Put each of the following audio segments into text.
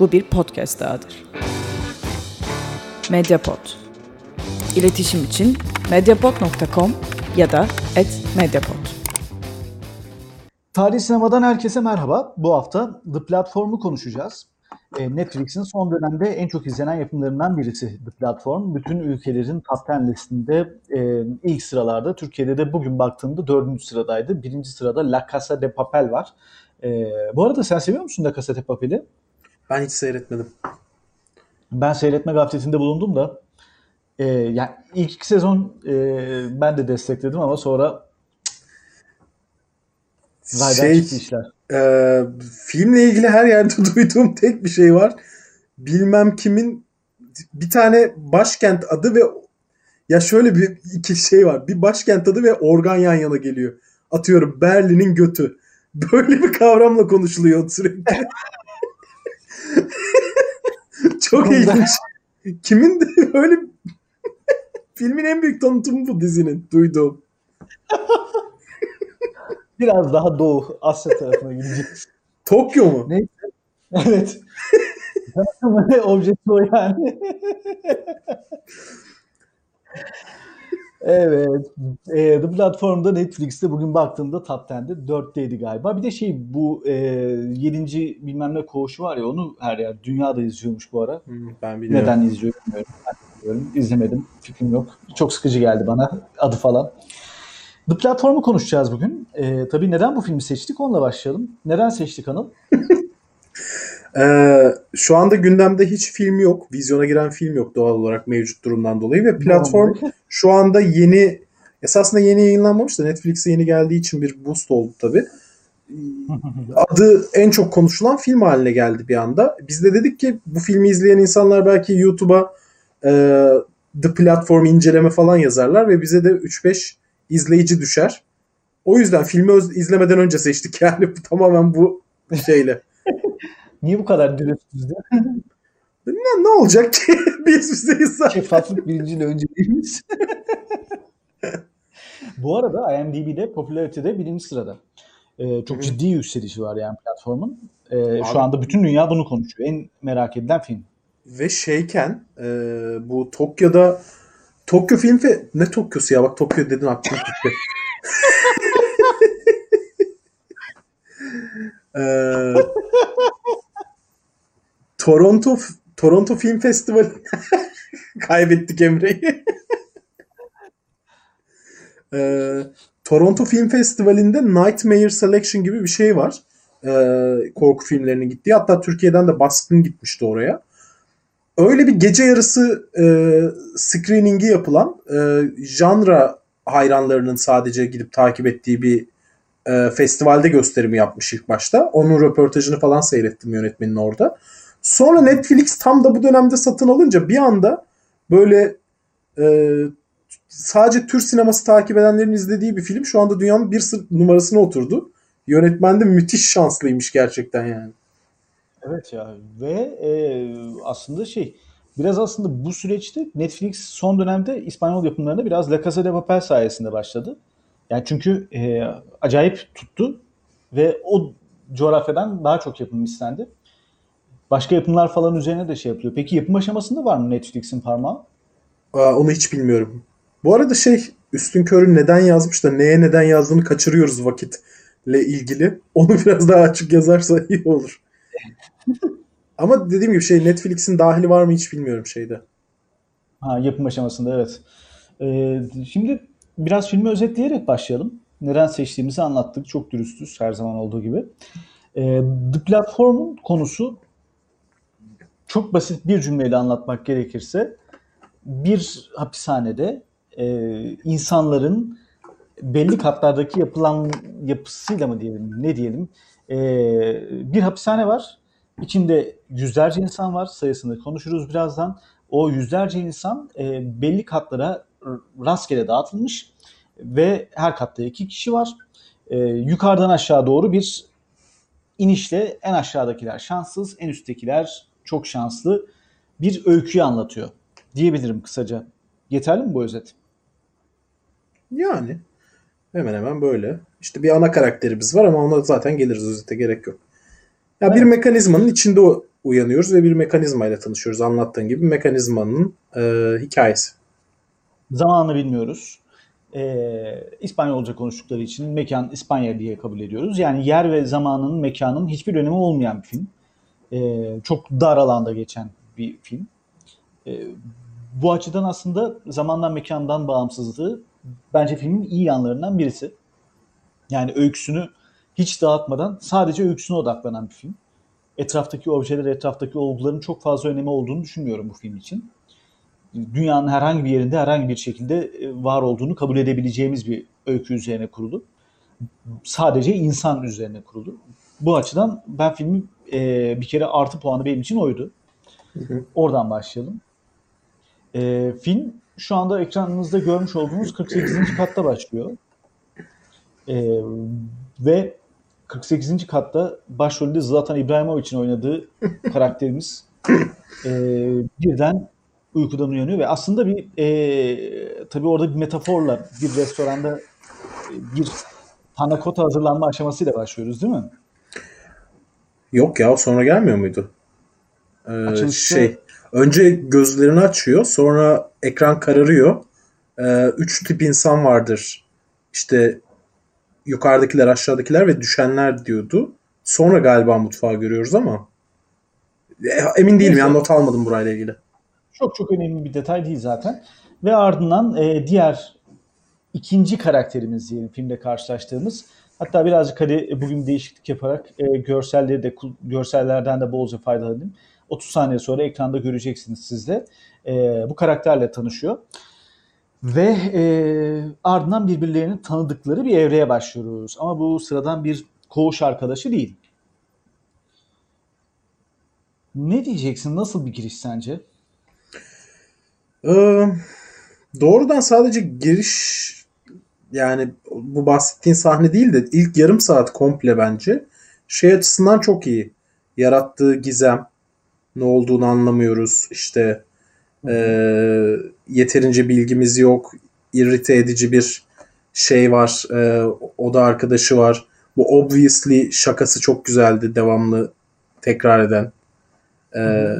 Bu bir podcast dahadır. Mediapod. İletişim için mediapod.com ya da @mediapod. Tarih sinemadan herkese merhaba. Bu hafta The Platform'u konuşacağız. E, Netflix'in son dönemde en çok izlenen yapımlarından birisi The Platform. Bütün ülkelerin top 10 listinde e, ilk sıralarda. Türkiye'de de bugün baktığımda dördüncü sıradaydı. Birinci sırada La Casa de Papel var. E, bu arada sen seviyor musun La Casa de Papel'i? Ben hiç seyretmedim. Ben seyretme gafletinde bulundum da. E, yani ilk iki sezon e, ben de destekledim ama sonra raydan Şey, çıktı işler. e, filmle ilgili her yerde duyduğum tek bir şey var. Bilmem kimin bir tane başkent adı ve ya şöyle bir iki şey var. Bir başkent adı ve organ yan yana geliyor. Atıyorum Berlin'in götü. Böyle bir kavramla konuşuluyor sürekli. Çok ilginç. Kimin de böyle filmin en büyük tanıtımı bu dizinin duyduğum. Biraz daha Doğu Asya tarafına gideceğiz. Tokyo mu? Ne? Evet. Objesi o yani. Evet. E, The Platform'da Netflix'te bugün baktığımda top 10'de 4'teydi galiba. Bir de şey bu e, 7. bilmem ne koğuşu var ya onu her yer dünyada izliyormuş bu ara. Hmm, Ben biliyorum. Neden izliyor bilmiyorum. Ben bilmiyorum. İzlemedim. Fikrim yok. Çok sıkıcı geldi bana adı falan. The Platform'u konuşacağız bugün. E, tabii neden bu filmi seçtik? Onunla başlayalım. Neden seçtik Anıl? Ee, şu anda gündemde hiç film yok. Vizyona giren film yok doğal olarak mevcut durumdan dolayı ve platform şu anda yeni esasında yeni yayınlanmamış da Netflix'e yeni geldiği için bir boost oldu tabi. Adı en çok konuşulan film haline geldi bir anda. Biz de dedik ki bu filmi izleyen insanlar belki YouTube'a e, The Platform inceleme falan yazarlar ve bize de 3-5 izleyici düşer. O yüzden filmi izlemeden önce seçtik yani tamamen bu şeyle. Niye bu kadar dürüstüz? Ne, ne olacak ki? Biz bizeyiz zaten. Şeffaflık birinciyle önceliğimiz. Bu arada IMDb'de popülaritede birinci sırada. Ee, çok ciddi yükselişi var yani platformun. Ee, Abi- şu anda bütün dünya bunu konuşuyor. En merak edilen film. Ve şeyken e, bu Tokyo'da Tokyo Film Fe... Ne Tokyo'su ya? Bak Tokyo dedin aklım gitti. E, Toronto Toronto Film Festivali kaybettik Emre'yi. E, Toronto Film Festivali'nde Nightmare Selection gibi bir şey var. E, korku filmlerinin gittiği. Hatta Türkiye'den de Baskın gitmişti oraya öyle bir gece yarısı e, screening'i yapılan e, janra hayranlarının sadece gidip takip ettiği bir e, festivalde gösterimi yapmış ilk başta. Onun röportajını falan seyrettim yönetmenin orada. Sonra Netflix tam da bu dönemde satın alınca bir anda böyle e, sadece Türk sineması takip edenlerin izlediği bir film şu anda dünyanın bir sı- numarasına oturdu. Yönetmen de müthiş şanslıymış gerçekten yani. Evet ya ve e, aslında şey biraz aslında bu süreçte Netflix son dönemde İspanyol yapımlarına biraz La Casa de Papel sayesinde başladı. Yani çünkü e, acayip tuttu ve o coğrafyadan daha çok yapım istendi. Başka yapımlar falan üzerine de şey yapılıyor. Peki yapım aşamasında var mı Netflix'in parmağı? Aa, onu hiç bilmiyorum. Bu arada şey Üstün Kör'ün neden yazmış da neye neden yazdığını kaçırıyoruz vakitle ilgili. Onu biraz daha açık yazarsa iyi olur. Ama dediğim gibi şey Netflix'in dahili var mı hiç bilmiyorum şeyde. Ha, yapım aşamasında evet. Ee, şimdi biraz filmi özetleyerek başlayalım. Neden seçtiğimizi anlattık. Çok dürüstüz her zaman olduğu gibi. Ee, The Platform'un konusu çok basit bir cümleyle anlatmak gerekirse bir hapishanede e, insanların belli katlardaki yapılan yapısıyla mı diyelim ne diyelim e, bir hapishane var. İçinde yüzlerce insan var. Sayısını konuşuruz birazdan. O yüzlerce insan e, belli katlara rastgele dağıtılmış ve her katta iki kişi var. E, yukarıdan aşağı doğru bir inişle en aşağıdakiler şanssız, en üsttekiler çok şanslı bir öyküyü anlatıyor diyebilirim kısaca. Yeterli mi bu özet? Yani hemen hemen böyle. İşte bir ana karakterimiz var ama ona zaten geliriz özete gerek yok. Ya bir Evet. mekanizmanın içinde uyanıyoruz ve bir mekanizma ile tanışıyoruz. Anlattığın gibi mekanizmanın e, hikayesi. Zamanını bilmiyoruz. Ee, İspanyolca konuştukları için mekan İspanya diye kabul ediyoruz. Yani yer ve zamanın, mekanın hiçbir önemi olmayan bir film. Ee, çok dar alanda geçen bir film. Ee, bu açıdan aslında zamandan mekandan bağımsızlığı bence filmin iyi yanlarından birisi. Yani öyküsünü hiç dağıtmadan sadece öyküsüne odaklanan bir film. Etraftaki objeler, etraftaki olguların çok fazla önemi olduğunu düşünmüyorum bu film için. Dünyanın herhangi bir yerinde herhangi bir şekilde e, var olduğunu kabul edebileceğimiz bir öykü üzerine kurulu. Sadece insan üzerine kurulu. Bu açıdan ben filmi e, bir kere artı puanı benim için oydu. Oradan başlayalım. E, film şu anda ekranınızda görmüş olduğunuz 48. katta başlıyor. E, ve 48. katta başrolünde Zlatan İbrahimovic'in oynadığı karakterimiz e, birden uykudan uyanıyor ve aslında bir e, tabii orada bir metaforla bir restoranda bir panakota hazırlanma aşamasıyla başlıyoruz değil mi? Yok ya sonra gelmiyor muydu? Ee, şey önce gözlerini açıyor sonra ekran kararıyor. Ee, üç tip insan vardır. İşte yukarıdakiler aşağıdakiler ve düşenler diyordu. Sonra galiba mutfağı görüyoruz ama E, emin değilim Neyse. ya not almadım burayla ilgili. Çok çok önemli bir detay değil zaten. Ve ardından e, diğer ikinci karakterimiz diyelim filmde karşılaştığımız. Hatta birazcık hadi bugün değişiklik yaparak e, görselleri de görsellerden de bolca faydalanayım. 30 saniye sonra ekranda göreceksiniz siz de. E, bu karakterle tanışıyor. Ve e, ardından birbirlerini tanıdıkları bir evreye başlıyoruz. Ama bu sıradan bir koğuş arkadaşı değil. Ne diyeceksin? Nasıl bir giriş sence? Ee, doğrudan sadece giriş yani bu bahsettiğin sahne değil de ilk yarım saat komple bence şey açısından çok iyi. Yarattığı gizem ne olduğunu anlamıyoruz. İşte ee, yeterince bilgimiz yok. irrite edici bir şey var. Ee, o da arkadaşı var. Bu obviously şakası çok güzeldi. Devamlı tekrar eden. Ee,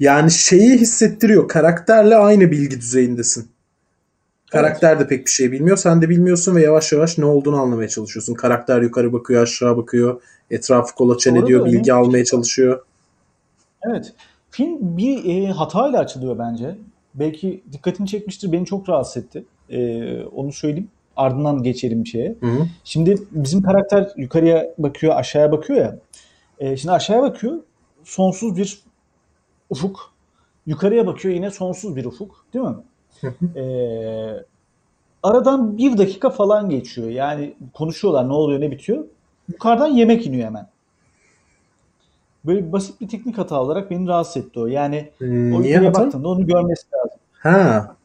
Yani şeyi hissettiriyor. Karakterle aynı bilgi düzeyindesin. Karakter de pek bir şey bilmiyor. Sen de bilmiyorsun ve yavaş yavaş ne olduğunu anlamaya çalışıyorsun. Karakter yukarı bakıyor, aşağı bakıyor. Etrafı kolaçan ediyor, bilgi almaya çalışıyor. Evet. Film bir e, hatayla açılıyor bence. Belki dikkatini çekmiştir. Beni çok rahatsız etti. E, onu söyleyeyim. Ardından geçelim şeye. Hı hı. Şimdi bizim karakter yukarıya bakıyor, aşağıya bakıyor ya. E, şimdi aşağıya bakıyor. Sonsuz bir ufuk. Yukarıya bakıyor yine sonsuz bir ufuk. Değil mi? E, aradan bir dakika falan geçiyor. Yani konuşuyorlar ne oluyor ne bitiyor. Yukarıdan yemek iniyor hemen. Böyle basit bir teknik hata olarak beni rahatsız etti o. Yani o Niye yukarıya hata? baktığında onu görmesi lazım. Ha,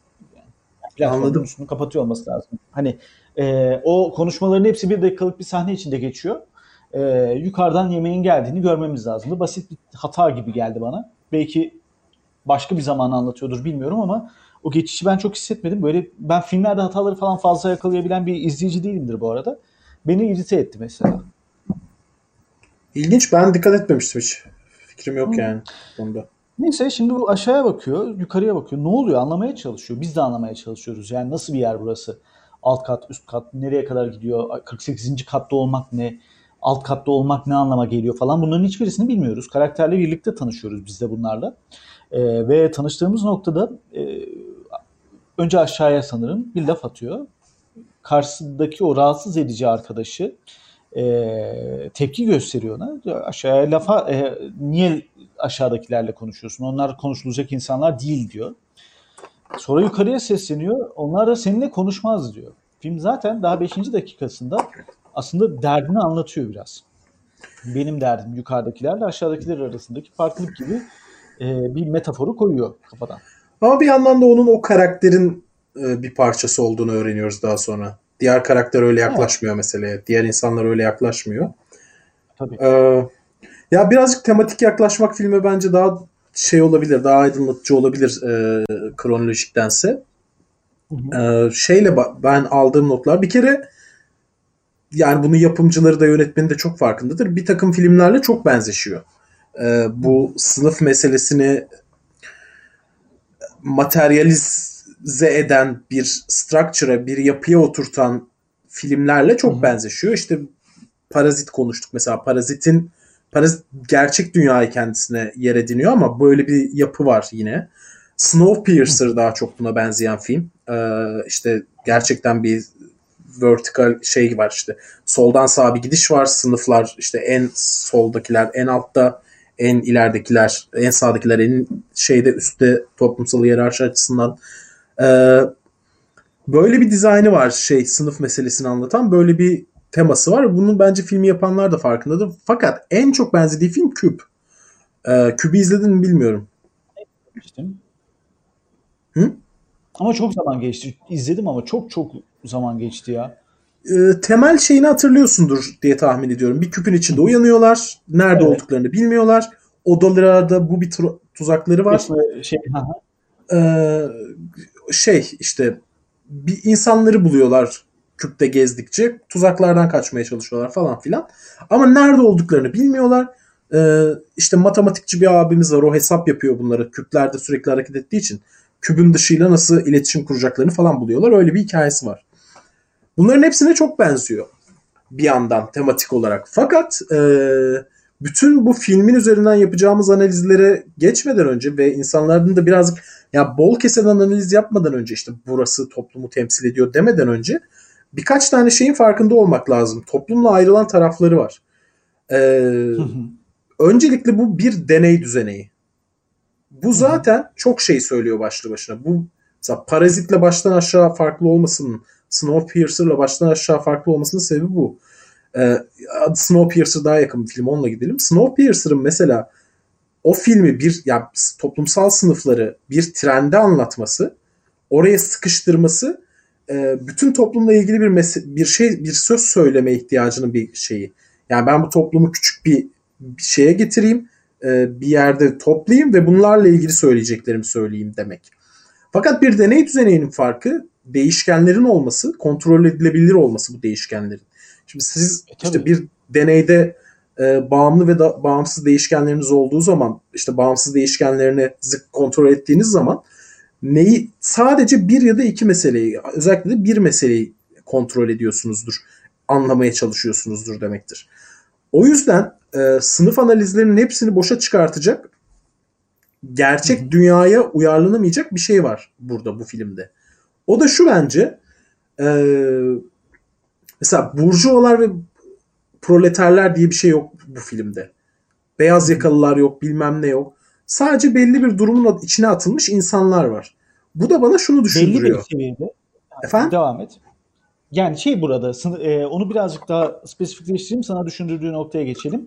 Platformun Anladım. üstünü kapatıyor olması lazım. Hani e, o konuşmaların hepsi bir dakikalık bir sahne içinde geçiyor. E, yukarıdan yemeğin geldiğini görmemiz lazımdı. Basit bir hata gibi geldi bana. Belki başka bir zaman anlatıyordur bilmiyorum ama o geçişi ben çok hissetmedim. Böyle ben filmlerde hataları falan fazla yakalayabilen bir izleyici değilimdir bu arada. Beni irite etti mesela. ilginç. Ben dikkat etmemiştim hiç. Fikrim yok Hı. yani bunda. Neyse şimdi bu aşağıya bakıyor, yukarıya bakıyor. Ne oluyor? Anlamaya çalışıyor. Biz de anlamaya çalışıyoruz. Yani nasıl bir yer burası? Alt kat, üst kat, nereye kadar gidiyor? 48. katta olmak ne? Alt katta olmak ne anlama geliyor falan. Bunların hiçbirisini bilmiyoruz. Karakterle birlikte tanışıyoruz biz de bunlarla. Ee, ve tanıştığımız noktada e, önce aşağıya sanırım bir laf atıyor. Karşısındaki o rahatsız edici arkadaşı e, tepki gösteriyor ona. Aşağıya lafa e, niye aşağıdakilerle konuşuyorsun? Onlar konuşulacak insanlar değil diyor. Sonra yukarıya sesleniyor. Onlar da seninle konuşmaz diyor. Film zaten daha 5. dakikasında aslında derdini anlatıyor biraz. Benim derdim yukarıdakilerle aşağıdakiler arasındaki farklılık gibi e, bir metaforu koyuyor kafadan. Ama bir yandan da onun o karakterin e, bir parçası olduğunu öğreniyoruz daha sonra. Diğer karakter öyle yaklaşmıyor meseleye. Diğer insanlar öyle yaklaşmıyor. Tabii. Ee, ya birazcık tematik yaklaşmak filme bence daha şey olabilir, daha aydınlatıcı olabilir e, kronolojiktense. Hı hı. Ee, şeyle ben aldığım notlar bir kere yani bunun yapımcıları da yönetmeni de çok farkındadır. Bir takım filmlerle çok benzeşiyor. Ee, bu sınıf meselesini materyalize eden bir structure'a, bir yapıya oturtan filmlerle çok Hı-hı. benzeşiyor. İşte Parazit konuştuk mesela. Parazit'in Parazit gerçek dünyayı kendisine yer ediniyor ama böyle bir yapı var yine. Snowpiercer daha çok buna benzeyen film. Ee, işte gerçekten bir vertical şey var işte. Soldan sağa bir gidiş var. Sınıflar işte en soldakiler en altta en ileridekiler, en sağdakiler en şeyde üstte toplumsal hiyerarşi açısından ee, böyle bir dizaynı var şey sınıf meselesini anlatan böyle bir teması var. Bunun bence filmi yapanlar da farkındadır. Fakat en çok benzediği film Küp. Ee, Küp'ü izledin mi bilmiyorum. Hı? Ama çok zaman geçti. İzledim ama çok çok zaman geçti ya. Ee, temel şeyini hatırlıyorsundur diye tahmin ediyorum. Bir küpün içinde uyanıyorlar. Nerede evet. olduklarını bilmiyorlar. Odalarda bu bir tuzakları var. şey, ee, şey işte bir insanları buluyorlar küpte gezdikçe. Tuzaklardan kaçmaya çalışıyorlar falan filan. Ama nerede olduklarını bilmiyorlar. Ee, işte matematikçi bir abimiz var. O hesap yapıyor bunları. Küplerde sürekli hareket ettiği için. Kübün dışıyla nasıl iletişim kuracaklarını falan buluyorlar. Öyle bir hikayesi var. Bunların hepsine çok benziyor. Bir yandan tematik olarak. Fakat e, bütün bu filmin üzerinden yapacağımız analizlere geçmeden önce ve insanların da birazcık ya bol keseden analiz yapmadan önce işte burası toplumu temsil ediyor demeden önce birkaç tane şeyin farkında olmak lazım. Toplumla ayrılan tarafları var. Ee, öncelikle bu bir deney düzeneği. Bu zaten çok şey söylüyor başlı başına. Bu mesela Parazit'le baştan aşağı farklı olmasının, Snowpiercer'la baştan aşağı farklı olmasının sebebi bu. Ee, Snowpiercer daha yakın bir film onunla gidelim. Snowpiercer'ın mesela o filmi bir ya toplumsal sınıfları bir trende anlatması, oraya sıkıştırması e, bütün toplumla ilgili bir mes- bir şey bir söz söyleme ihtiyacının bir şeyi. Yani ben bu toplumu küçük bir, bir şeye getireyim, e, bir yerde toplayayım ve bunlarla ilgili söyleyeceklerimi söyleyeyim demek. Fakat bir deney düzeninin farkı değişkenlerin olması, kontrol edilebilir olması bu değişkenlerin. Şimdi siz e, işte bir deneyde e, bağımlı ve da, bağımsız değişkenleriniz olduğu zaman işte bağımsız değişkenlerini kontrol ettiğiniz zaman neyi sadece bir ya da iki meseleyi özellikle de bir meseleyi kontrol ediyorsunuzdur. Anlamaya çalışıyorsunuzdur demektir. O yüzden e, sınıf analizlerinin hepsini boşa çıkartacak gerçek Hı-hı. dünyaya uyarlanamayacak bir şey var burada bu filmde. O da şu bence e, mesela burjuvalar ve proleterler diye bir şey yok bu filmde. Beyaz yakalılar yok bilmem ne yok. Sadece belli bir durumun içine atılmış insanlar var. Bu da bana şunu düşündürüyor. Belli bir seviyede. Yani Efendim? Devam et. Yani şey burada e, onu birazcık daha spesifikleştireyim sana düşündürdüğü noktaya geçelim.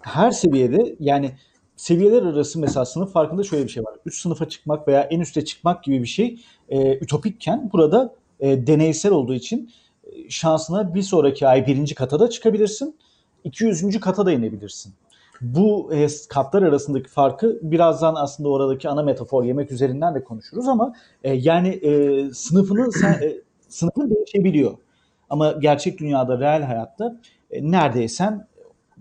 Her seviyede yani seviyeler arası mesela sınıf farkında şöyle bir şey var. Üst sınıfa çıkmak veya en üste çıkmak gibi bir şey e, ütopikken burada e, deneysel olduğu için e, şansına bir sonraki ay birinci kata da çıkabilirsin. 200. kata da inebilirsin bu e, katlar arasındaki farkı birazdan aslında oradaki ana metafor yemek üzerinden de konuşuruz ama e, yani e, sınıfını sen, e, sınıfın değişebiliyor. Ama gerçek dünyada, reel hayatta e, neredeysen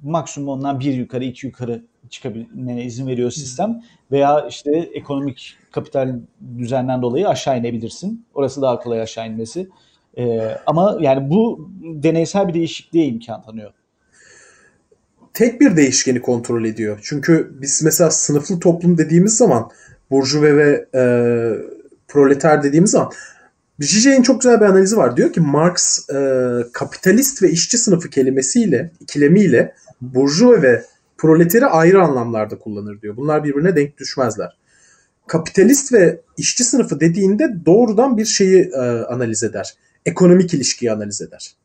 maksimum ondan bir yukarı, iki yukarı çıkabilmene izin veriyor sistem. Veya işte ekonomik kapital düzenden dolayı aşağı inebilirsin. Orası daha kolay aşağı inmesi. E, ama yani bu deneysel bir değişikliğe imkan tanıyor tek bir değişkeni kontrol ediyor. Çünkü biz mesela sınıflı toplum dediğimiz zaman burjuve ve e, proleter dediğimiz zaman Zizek'in çok güzel bir analizi var. Diyor ki Marx e, kapitalist ve işçi sınıfı kelimesiyle, ikilemiyle burjuve ve proleteri ayrı anlamlarda kullanır diyor. Bunlar birbirine denk düşmezler. Kapitalist ve işçi sınıfı dediğinde doğrudan bir şeyi e, analiz eder. Ekonomik ilişkiyi analiz eder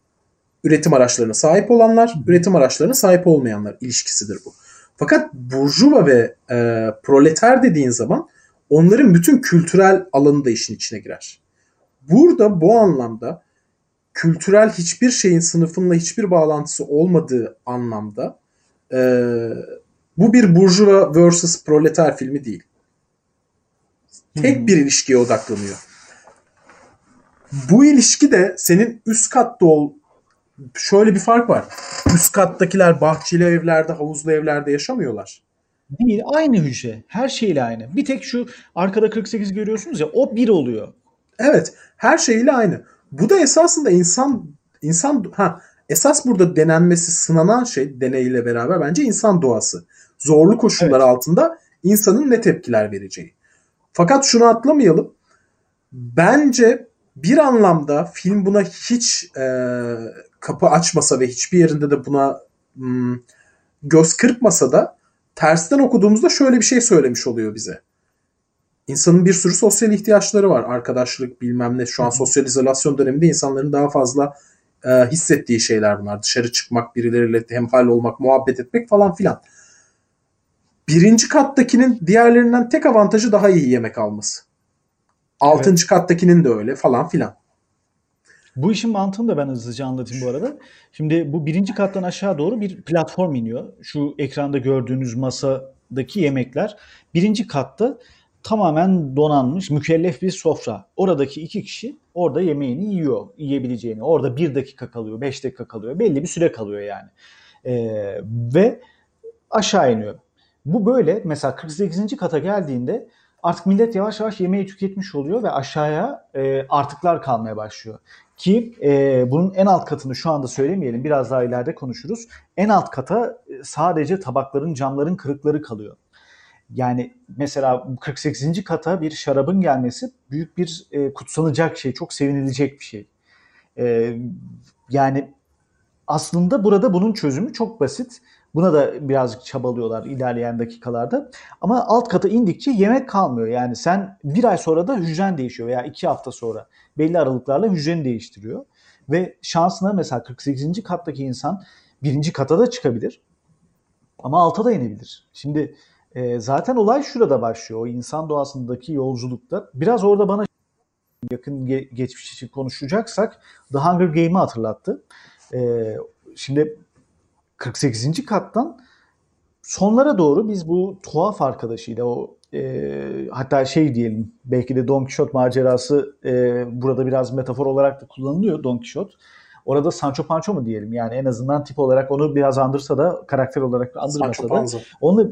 üretim araçlarına sahip olanlar, üretim araçlarına sahip olmayanlar ilişkisidir bu. Fakat burjuva ve e, proleter dediğin zaman onların bütün kültürel alanı da işin içine girer. Burada bu anlamda kültürel hiçbir şeyin sınıfınla hiçbir bağlantısı olmadığı anlamda e, bu bir burjuva versus proleter filmi değil. Tek bir ilişkiye odaklanıyor. Bu ilişki de senin üst katta ol, şöyle bir fark var. Üst kattakiler bahçeli evlerde, havuzlu evlerde yaşamıyorlar. Değil. Aynı hücre. Her şeyle aynı. Bir tek şu arkada 48 görüyorsunuz ya o bir oluyor. Evet. Her şeyle aynı. Bu da esasında insan insan ha esas burada denenmesi sınanan şey deneyle beraber bence insan doğası. Zorlu koşullar Evet. altında insanın ne tepkiler vereceği. Fakat şunu atlamayalım. Bence bir anlamda film buna hiç e, kapı açmasa ve hiçbir yerinde de buna hmm, göz kırpmasa da tersten okuduğumuzda şöyle bir şey söylemiş oluyor bize. İnsanın bir sürü sosyal ihtiyaçları var. Arkadaşlık bilmem ne. Şu an sosyal izolasyon döneminde insanların daha fazla e, hissettiği şeyler bunlar. Dışarı çıkmak, birileriyle hemhal olmak, muhabbet etmek falan filan. Birinci kattakinin diğerlerinden tek avantajı daha iyi yemek alması. Altıncı kattakinin de öyle falan filan. Bu işin mantığını da ben hızlıca anlatayım bu arada. Şimdi bu birinci kattan aşağı doğru bir platform iniyor. Şu ekranda gördüğünüz masadaki yemekler. Birinci katta tamamen donanmış mükellef bir sofra. Oradaki iki kişi orada yemeğini yiyor, yiyebileceğini. Orada bir dakika kalıyor, beş dakika kalıyor. Belli bir süre kalıyor yani. Ee, ve aşağı iniyor. Bu böyle mesela 48. kata geldiğinde artık millet yavaş yavaş yemeği tüketmiş oluyor ve aşağıya e, artıklar kalmaya başlıyor. Ki e, bunun en alt katını şu anda söylemeyelim biraz daha ileride konuşuruz. En alt kata e, sadece tabakların camların kırıkları kalıyor. Yani mesela 48. kata bir şarabın gelmesi büyük bir e, kutsanacak şey, çok sevinilecek bir şey. E, yani aslında burada bunun çözümü çok basit. Buna da birazcık çabalıyorlar ilerleyen dakikalarda. Ama alt kata indikçe yemek kalmıyor. Yani sen bir ay sonra da hücren değişiyor veya iki hafta sonra belli aralıklarla hücreni değiştiriyor. Ve şansına mesela 48. kattaki insan birinci kata da çıkabilir. Ama alta da inebilir. Şimdi e, zaten olay şurada başlıyor. O insan doğasındaki yolculukta. Biraz orada bana yakın ge- geçmiş için konuşacaksak The Hunger Game'i hatırlattı. E, şimdi 48. kattan sonlara doğru biz bu tuhaf arkadaşıyla o e, hatta şey diyelim belki de Don Quixote macerası e, burada biraz metafor olarak da kullanılıyor Don Quixote. Orada Sancho Pancho mu diyelim yani en azından tip olarak onu biraz andırsa da karakter olarak andırmasa Sancho da Panza. onunla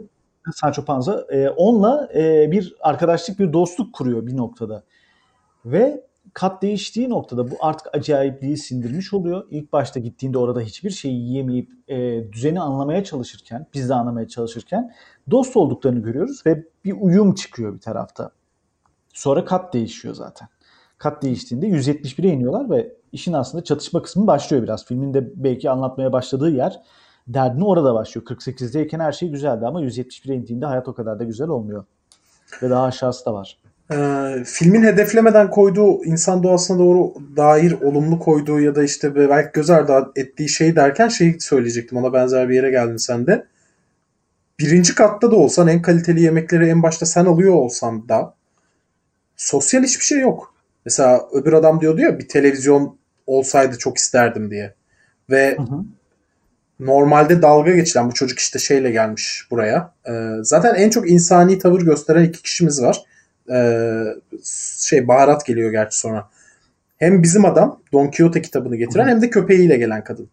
Sancho Panza e, onunla e, bir arkadaşlık bir dostluk kuruyor bir noktada. Ve kat değiştiği noktada bu artık acayipliği sindirmiş oluyor. İlk başta gittiğinde orada hiçbir şeyi yiyemeyip e, düzeni anlamaya çalışırken, biz de anlamaya çalışırken dost olduklarını görüyoruz ve bir uyum çıkıyor bir tarafta. Sonra kat değişiyor zaten. Kat değiştiğinde 171'e iniyorlar ve işin aslında çatışma kısmı başlıyor biraz. Filmin de belki anlatmaya başladığı yer derdini orada başlıyor. 48'deyken her şey güzeldi ama 171'e indiğinde hayat o kadar da güzel olmuyor. Ve daha aşağısı da var. Ee, filmin hedeflemeden koyduğu insan doğasına doğru dair olumlu koyduğu ya da işte belki göz ardı ettiği şey derken şey söyleyecektim. Ona benzer bir yere geldin sen de. Birinci katta da olsan en kaliteli yemekleri en başta sen alıyor olsan da sosyal hiçbir şey yok. Mesela öbür adam diyordu ya bir televizyon olsaydı çok isterdim diye. Ve Hı hı. Normalde dalga geçilen bu çocuk işte şeyle gelmiş buraya. Ee, zaten en çok insani tavır gösteren iki kişimiz var. Ee, şey baharat geliyor gerçi sonra. Hem bizim adam Don Quixote kitabını getiren Hı hı. hem de köpeğiyle gelen kadın.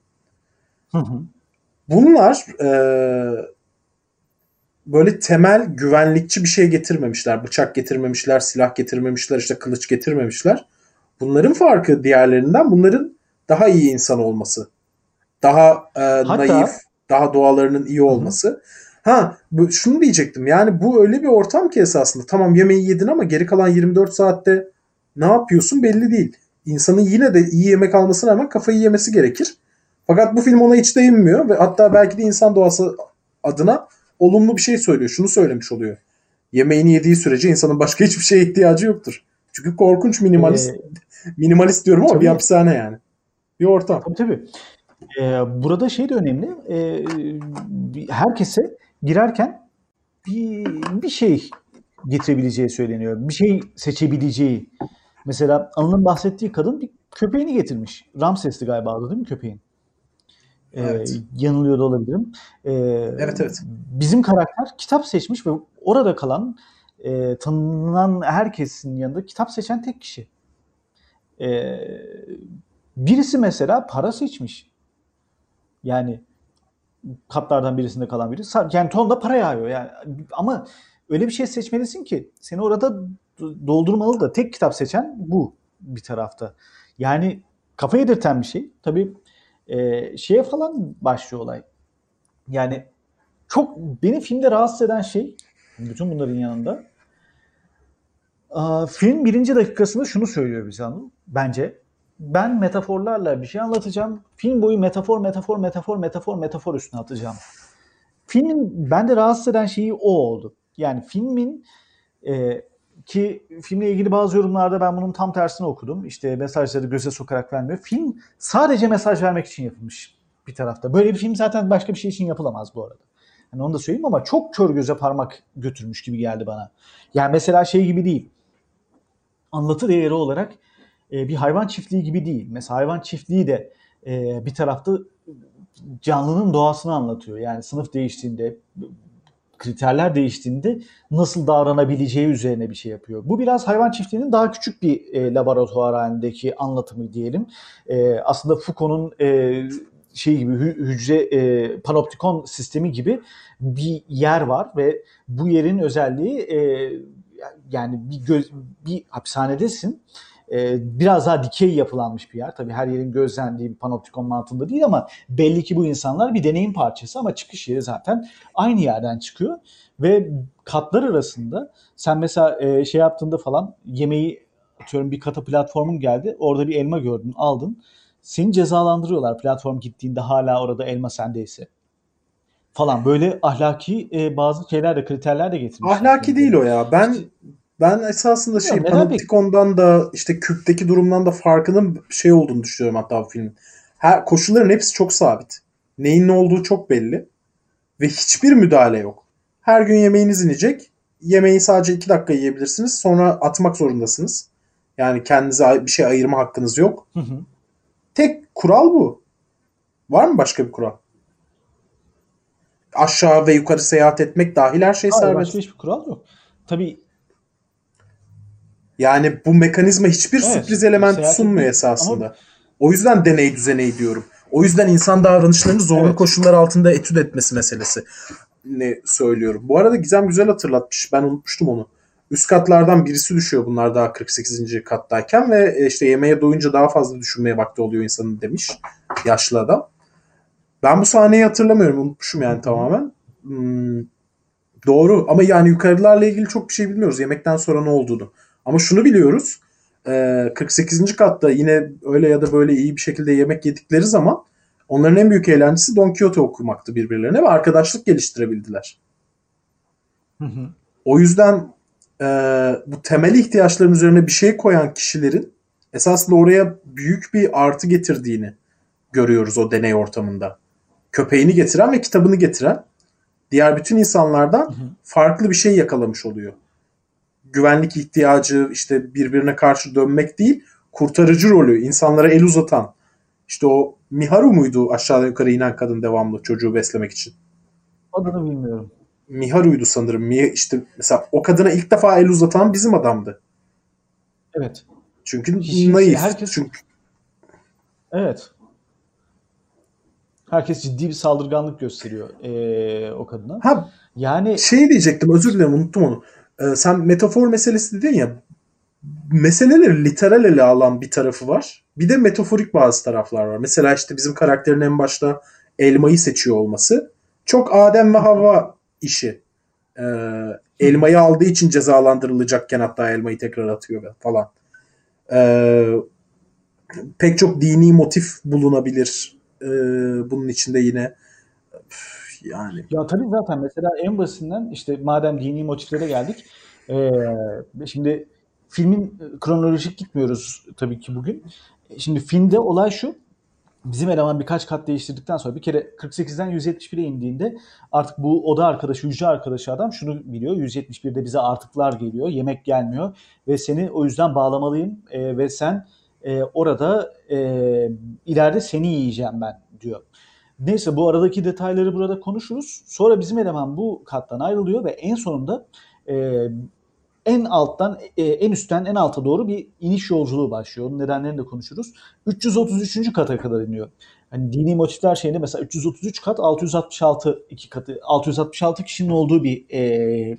Hı hı. Bunlar e, böyle temel güvenlikçi bir şey getirmemişler. Bıçak getirmemişler, silah getirmemişler, işte kılıç getirmemişler. Bunların farkı diğerlerinden bunların daha iyi insan olması. Daha e, Hatta- naif, daha doğalarının iyi olması. Ha, bu, şunu diyecektim. Yani bu öyle bir ortam ki esasında. Tamam yemeği yedin ama geri kalan 24 saatte ne yapıyorsun belli değil. İnsanın yine de iyi yemek almasına rağmen kafayı yemesi gerekir. Fakat bu film ona hiç değinmiyor ve hatta belki de insan doğası adına olumlu bir şey söylüyor. Şunu söylemiş oluyor. Yemeğini yediği sürece insanın başka hiçbir şeye ihtiyacı yoktur. Çünkü korkunç minimalist. Ee, minimalist diyorum ama tabii. bir hapishane yani. Bir ortam. Tabii tabii. Ee, burada şey de önemli. Bir- herkese girerken bir, bir şey getirebileceği söyleniyor. Bir şey seçebileceği. Mesela Anıl'ın bahsettiği kadın bir köpeğini getirmiş. Ramses'ti galiba adı değil mi köpeğin? Ee, Evet. Yanılıyor da olabilirim. Ee, Evet, evet. Bizim karakter kitap seçmiş ve orada kalan e, tanınan herkesin yanında kitap seçen tek kişi. Ee, birisi mesela para seçmiş. Yani katlardan birisinde kalan biri. Yani tonla para yağıyor yani. Ama öyle bir şey seçmelisin ki seni orada do- doldurmalı da tek kitap seçen bu bir tarafta. Yani kafa yedirten bir şey. Tabii e, şeye falan başlıyor olay. Yani çok beni filmde rahatsız eden şey bütün bunların yanında aa, film birinci dakikasında şunu söylüyor bize Anıl. Bence ben metaforlarla bir şey anlatacağım. Film boyu metafor, metafor, metafor, metafor, metafor üstüne atacağım. Filmin bende rahatsız eden şeyi o oldu. Yani filmin e, ki filmle ilgili bazı yorumlarda ben bunun tam tersini okudum. İşte mesajları göze sokarak vermiyor. Film sadece mesaj vermek için yapılmış bir tarafta. Böyle bir film zaten başka bir şey için yapılamaz bu arada. Yani onu da söyleyeyim ama çok kör göze parmak götürmüş gibi geldi bana. Yani mesela şey gibi değil. Anlatı değeri olarak e, bir hayvan çiftliği gibi değil. Mesela hayvan çiftliği de e, bir tarafta canlının doğasını anlatıyor. Yani sınıf değiştiğinde, kriterler değiştiğinde nasıl davranabileceği üzerine bir şey yapıyor. Bu biraz hayvan çiftliğinin daha küçük bir e, laboratuvar halindeki anlatımı diyelim. E, aslında Foucault'un şey gibi hü- hücre e, panoptikon sistemi gibi bir yer var ve bu yerin özelliği e, yani bir göz, bir hapishanedesin. E, biraz daha dikey yapılanmış bir yer. Tabii her yerin gözlendiği bir panoptikon mantığında değil ama belli ki bu insanlar bir deneyim parçası ama çıkış yeri zaten aynı yerden çıkıyor ve katlar arasında sen mesela e, şey yaptığında falan yemeği atıyorum bir kata platformun geldi. Orada bir elma gördün, aldın. Seni cezalandırıyorlar platform gittiğinde hala orada elma sendeyse. Falan böyle ahlaki e, bazı şeyler de kriterler de getirmişler. Ahlaki değil o ya. Ben ben esasında şey neden Panopticon'dan da işte küpteki durumdan da farkının şey olduğunu düşünüyorum hatta bu filmin. Her koşulların hepsi çok sabit. Neyin ne olduğu çok belli ve hiçbir müdahale yok. Her gün yemeğiniz inecek. Yemeği sadece 2 dakika yiyebilirsiniz. Sonra atmak zorundasınız. Yani kendinize bir şey ayırma hakkınız yok. Hı hı. Tek kural bu. Var mı başka bir kural? Aşağı ve yukarı seyahat etmek dahil her şey Hayır, serbest. başka hiçbir kural yok. Tabii Yani bu mekanizma hiçbir Evet, sürpriz element seyahat sunmuyor esasında. ama- O yüzden deney düzeneyi diyorum. O yüzden insan davranışlarını zorlu Evet. koşullar altında etüt etmesi meselesi ne söylüyorum. Bu arada Gizem güzel hatırlatmış. Ben unutmuştum onu. Üst katlardan birisi düşüyor bunlar daha 48. kattayken ve e, işte yemeğe doyunca daha fazla düşünmeye vakti oluyor insanın demiş yaşlı adam. Ben bu sahneyi hatırlamıyorum. Unutmuşum yani tamamen. Hmm, doğru ama yani yukarılarla ilgili çok bir şey bilmiyoruz. Yemekten sonra ne olduğunu. Ama şunu biliyoruz. e, 48. katta yine öyle ya da böyle iyi bir şekilde yemek yedikleri zaman onların en büyük eğlencesi Don Quixote okumaktı birbirlerine ve arkadaşlık geliştirebildiler. Hı hı. O yüzden e, bu temel ihtiyaçların üzerine bir şey koyan kişilerin esasında oraya büyük bir artı getirdiğini görüyoruz o deney ortamında. Köpeğini getiren ve kitabını getiren diğer bütün insanlardan farklı bir şey yakalamış oluyor. Güvenlik ihtiyacı, işte birbirine karşı dönmek değil, kurtarıcı rolü, insanlara el uzatan. İşte o Miharu muydu aşağıdan yukarı inen kadın devamlı çocuğu beslemek için? adını bilmiyorum. Miharu'ydu sanırım. Mi, işte mesela o kadına ilk defa el uzatan bizim adamdı. Evet. Çünkü Hiç- naif. herkes- Çünkü Evet. Herkes ciddi bir saldırganlık gösteriyor eee, o kadına. ha Yani şey diyecektim özür dilerim unuttum onu. Ee, sen metafor meselesi dedin ya meseleleri literal ele alan bir tarafı var. Bir de metaforik bazı taraflar var. Mesela işte bizim karakterin en başta elmayı seçiyor olması. Çok Adem ve Havva işi. Ee, elmayı aldığı için cezalandırılacakken hatta elmayı tekrar atıyor falan. Ee, pek çok dini motif bulunabilir. Ee, bunun içinde yine yani Ya tabii zaten mesela en basitinden işte madem dini motiflere geldik. eee, şimdi filmin kronolojik gitmiyoruz tabii ki bugün. Şimdi filmde olay şu. Bizim eleman birkaç kat değiştirdikten sonra bir kere 48'den 171'e indiğinde artık bu oda arkadaşı, hücre arkadaşı adam şunu biliyor. 171'de bize artıklar geliyor, yemek gelmiyor ve seni o yüzden bağlamalıyım e, ve sen e, orada e, ileride seni yiyeceğim ben diyor. Neyse bu aradaki detayları burada konuşuruz. Sonra bizim eleman bu kattan ayrılıyor ve en sonunda e, en alttan e, en üstten en alta doğru bir iniş yolculuğu başlıyor. Onun nedenlerini de konuşuruz. 333. kata kadar iniyor. Hani dini motifler şeyinde mesela 333 kat 666 iki katı 666 kişinin olduğu bir e,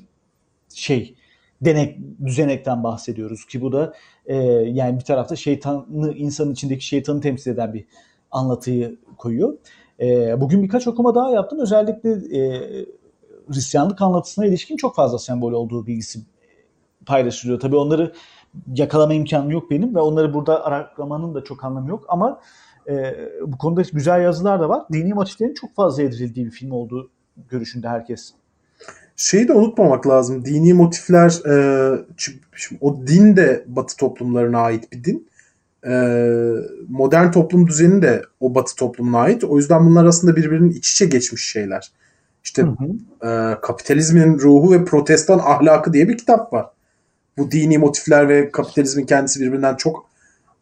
şey denek düzenekten bahsediyoruz ki bu da e, yani bir tarafta şeytanı insanın içindeki şeytanı temsil eden bir anlatıyı koyuyor. E, bugün birkaç okuma daha yaptım. Özellikle e, Hristiyanlık anlatısına ilişkin çok fazla sembol olduğu bilgisi paylaşılıyor. Tabii onları yakalama imkanım yok benim ve onları burada araklamanın da çok anlamı yok ama e, bu konuda güzel yazılar da var. Dini motiflerin çok fazla yedirildiği bir film olduğu görüşünde herkes. Şeyi de unutmamak lazım. Dini motifler e, şimdi o din de Batı toplumlarına ait bir din. E, modern toplum düzeni de o Batı toplumuna ait. O yüzden bunlar aslında birbirinin iç içe geçmiş şeyler. İşte hı hı. E, kapitalizmin ruhu ve protestan ahlakı diye bir kitap var. Bu dini motifler ve kapitalizmin kendisi birbirinden çok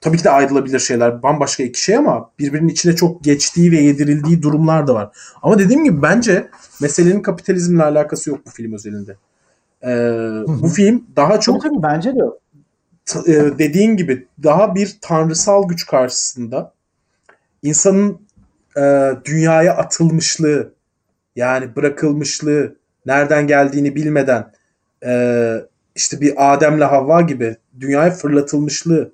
tabii ki de ayrılabilir şeyler. Bambaşka iki şey ama birbirinin içine çok geçtiği ve yedirildiği durumlar da var. Ama dediğim gibi bence meselenin kapitalizmle alakası yok bu film özelinde. Ee, bu film daha çok tabii, tabii bence de e, dediğin gibi daha bir tanrısal güç karşısında insanın e, dünyaya atılmışlığı yani bırakılmışlığı nereden geldiğini bilmeden e, işte bir Adem'le Havva gibi dünyaya fırlatılmışlığı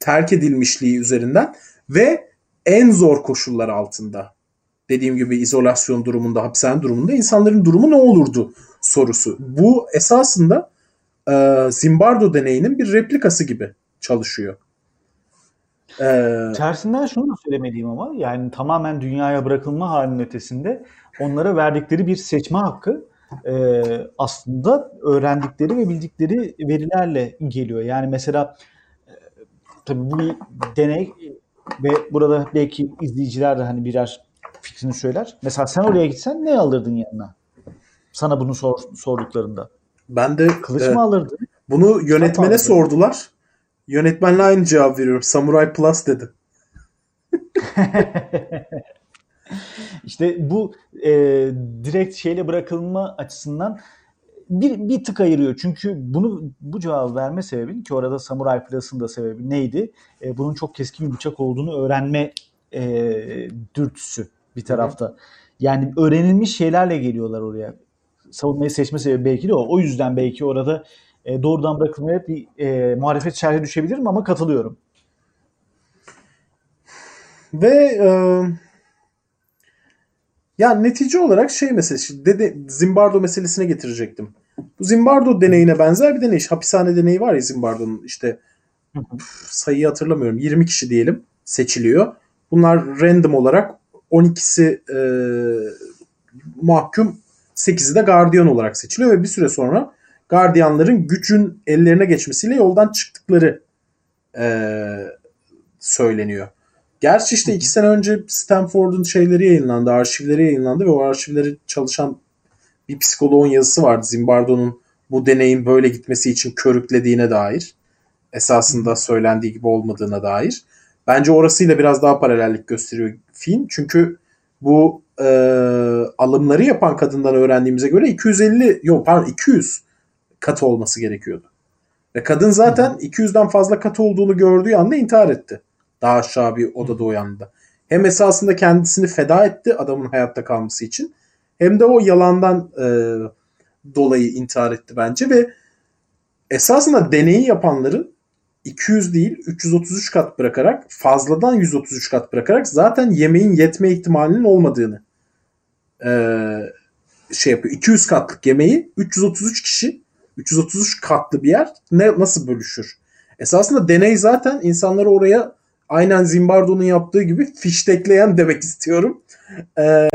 terk edilmişliği üzerinden ve en zor koşullar altında dediğim gibi izolasyon durumunda, hapishane durumunda insanların durumu ne olurdu sorusu. Bu esasında e, Zimbardo deneyinin bir replikası gibi çalışıyor. Ee, Tersinden şunu da söylemeliyim ama yani tamamen dünyaya bırakılma halinin ötesinde onlara verdikleri bir seçme hakkı e, aslında öğrendikleri ve bildikleri verilerle geliyor. Yani mesela tabii bu bir deney ve burada belki izleyiciler de hani birer fikrini söyler. Mesela sen oraya gitsen ne alırdın yanına? Sana bunu sor, sorduklarında. Ben de kılıç e, mı alırdın? Bunu yönetmene sordular. Yönetmenle aynı cevap veriyorum. Samurai Plus dedi. İşte bu e, direkt şeyle bırakılma açısından bir, bir tık ayırıyor. Çünkü bunu bu cevabı verme sebebin ki orada Samurai Plus'ın da sebebi neydi? E, bunun çok keskin bir bıçak olduğunu öğrenme e, dürtüsü bir tarafta. Yani öğrenilmiş şeylerle geliyorlar oraya. Savunmayı seçme sebebi belki de o. O yüzden belki orada e, doğrudan bırakılmaya bir e, muhalefet şerhi düşebilirim ama katılıyorum. Ve e, yani netice olarak şey meselesi, dede, Zimbardo meselesine getirecektim. Bu Zimbardo deneyine benzer bir deney. Hapishane deneyi var ya Zimbardo'nun işte sayıyı hatırlamıyorum. 20 kişi diyelim seçiliyor. Bunlar random olarak 12'si e, mahkum 8'i de gardiyan olarak seçiliyor ve bir süre sonra gardiyanların gücün ellerine geçmesiyle yoldan çıktıkları e, söyleniyor. Gerçi işte iki sene önce Stanford'un şeyleri yayınlandı, arşivleri yayınlandı ve o arşivleri çalışan bir psikoloğun yazısı vardı. Zimbardo'nun bu deneyin böyle gitmesi için körüklediğine dair. Esasında söylendiği gibi olmadığına dair. Bence orasıyla biraz daha paralellik gösteriyor film. Çünkü bu e, alımları yapan kadından öğrendiğimize göre 250 yok pardon 200 katı olması gerekiyordu. Ve kadın zaten 200'den fazla katı olduğunu gördüğü anda intihar etti. Daha aşağı bir odada uyandı. Hem esasında kendisini feda etti adamın hayatta kalması için. Hem de o yalandan e, dolayı intihar etti bence ve esasında deneyi yapanların 200 değil 333 kat bırakarak fazladan 133 kat bırakarak zaten yemeğin yetme ihtimalinin olmadığını e, şey yapıyor. 200 katlık yemeği 333 kişi 333 katlı bir yer ne nasıl bölüşür? Esasında deney zaten insanları oraya aynen Zimbardo'nun yaptığı gibi fiştekleyen demek istiyorum. Ee,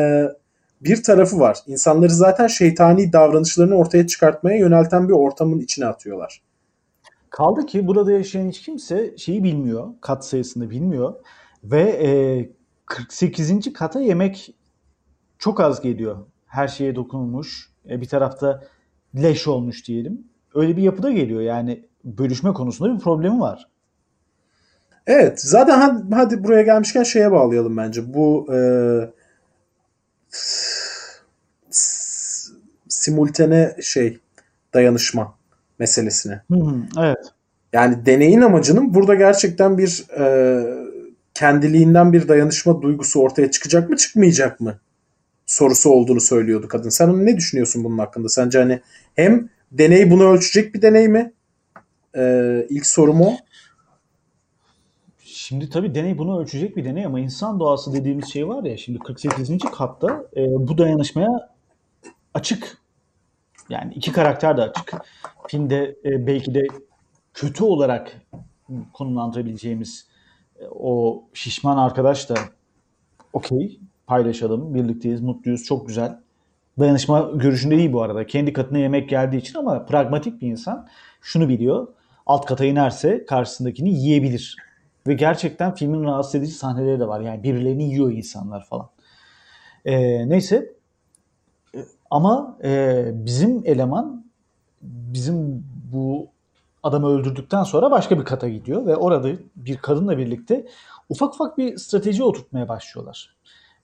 bir tarafı var. İnsanları zaten şeytani davranışlarını ortaya çıkartmaya yönelten bir ortamın içine atıyorlar. Kaldı ki burada yaşayan hiç kimse şeyi bilmiyor. Kat sayısını bilmiyor. Ve e, 48. kata yemek çok az geliyor. Her şeye dokunulmuş. E, bir tarafta leş olmuş diyelim. Öyle bir yapıda geliyor. Yani bölüşme konusunda bir problemi var. Evet. Zaten hadi, hadi buraya gelmişken şeye bağlayalım bence. Bu e, simultane şey dayanışma meselesine. Hı hı, evet. Yani deneyin amacının burada gerçekten bir e, kendiliğinden bir dayanışma duygusu ortaya çıkacak mı çıkmayacak mı sorusu olduğunu söylüyordu kadın. Sen ne düşünüyorsun bunun hakkında? Sence hani hem deney bunu ölçecek bir deney mi? Ee, ilk sorum o. Şimdi tabii deney bunu ölçecek bir deney ama insan doğası dediğimiz şey var ya şimdi 48. katta e, bu dayanışmaya açık. Yani iki karakter de açık. Filmde e, belki de kötü olarak konumlandırabileceğimiz e, o şişman arkadaş da okey paylaşalım. Birlikteyiz, mutluyuz, çok güzel. Dayanışma görüşünde iyi bu arada. Kendi katına yemek geldiği için ama pragmatik bir insan şunu biliyor. Alt kata inerse karşısındakini yiyebilir. Ve gerçekten filmin rahatsız edici sahneleri de var. Yani birilerini yiyor insanlar falan. Ee, neyse. Ama e, bizim eleman bizim bu adamı öldürdükten sonra başka bir kata gidiyor ve orada bir kadınla birlikte ufak ufak bir strateji oturtmaya başlıyorlar.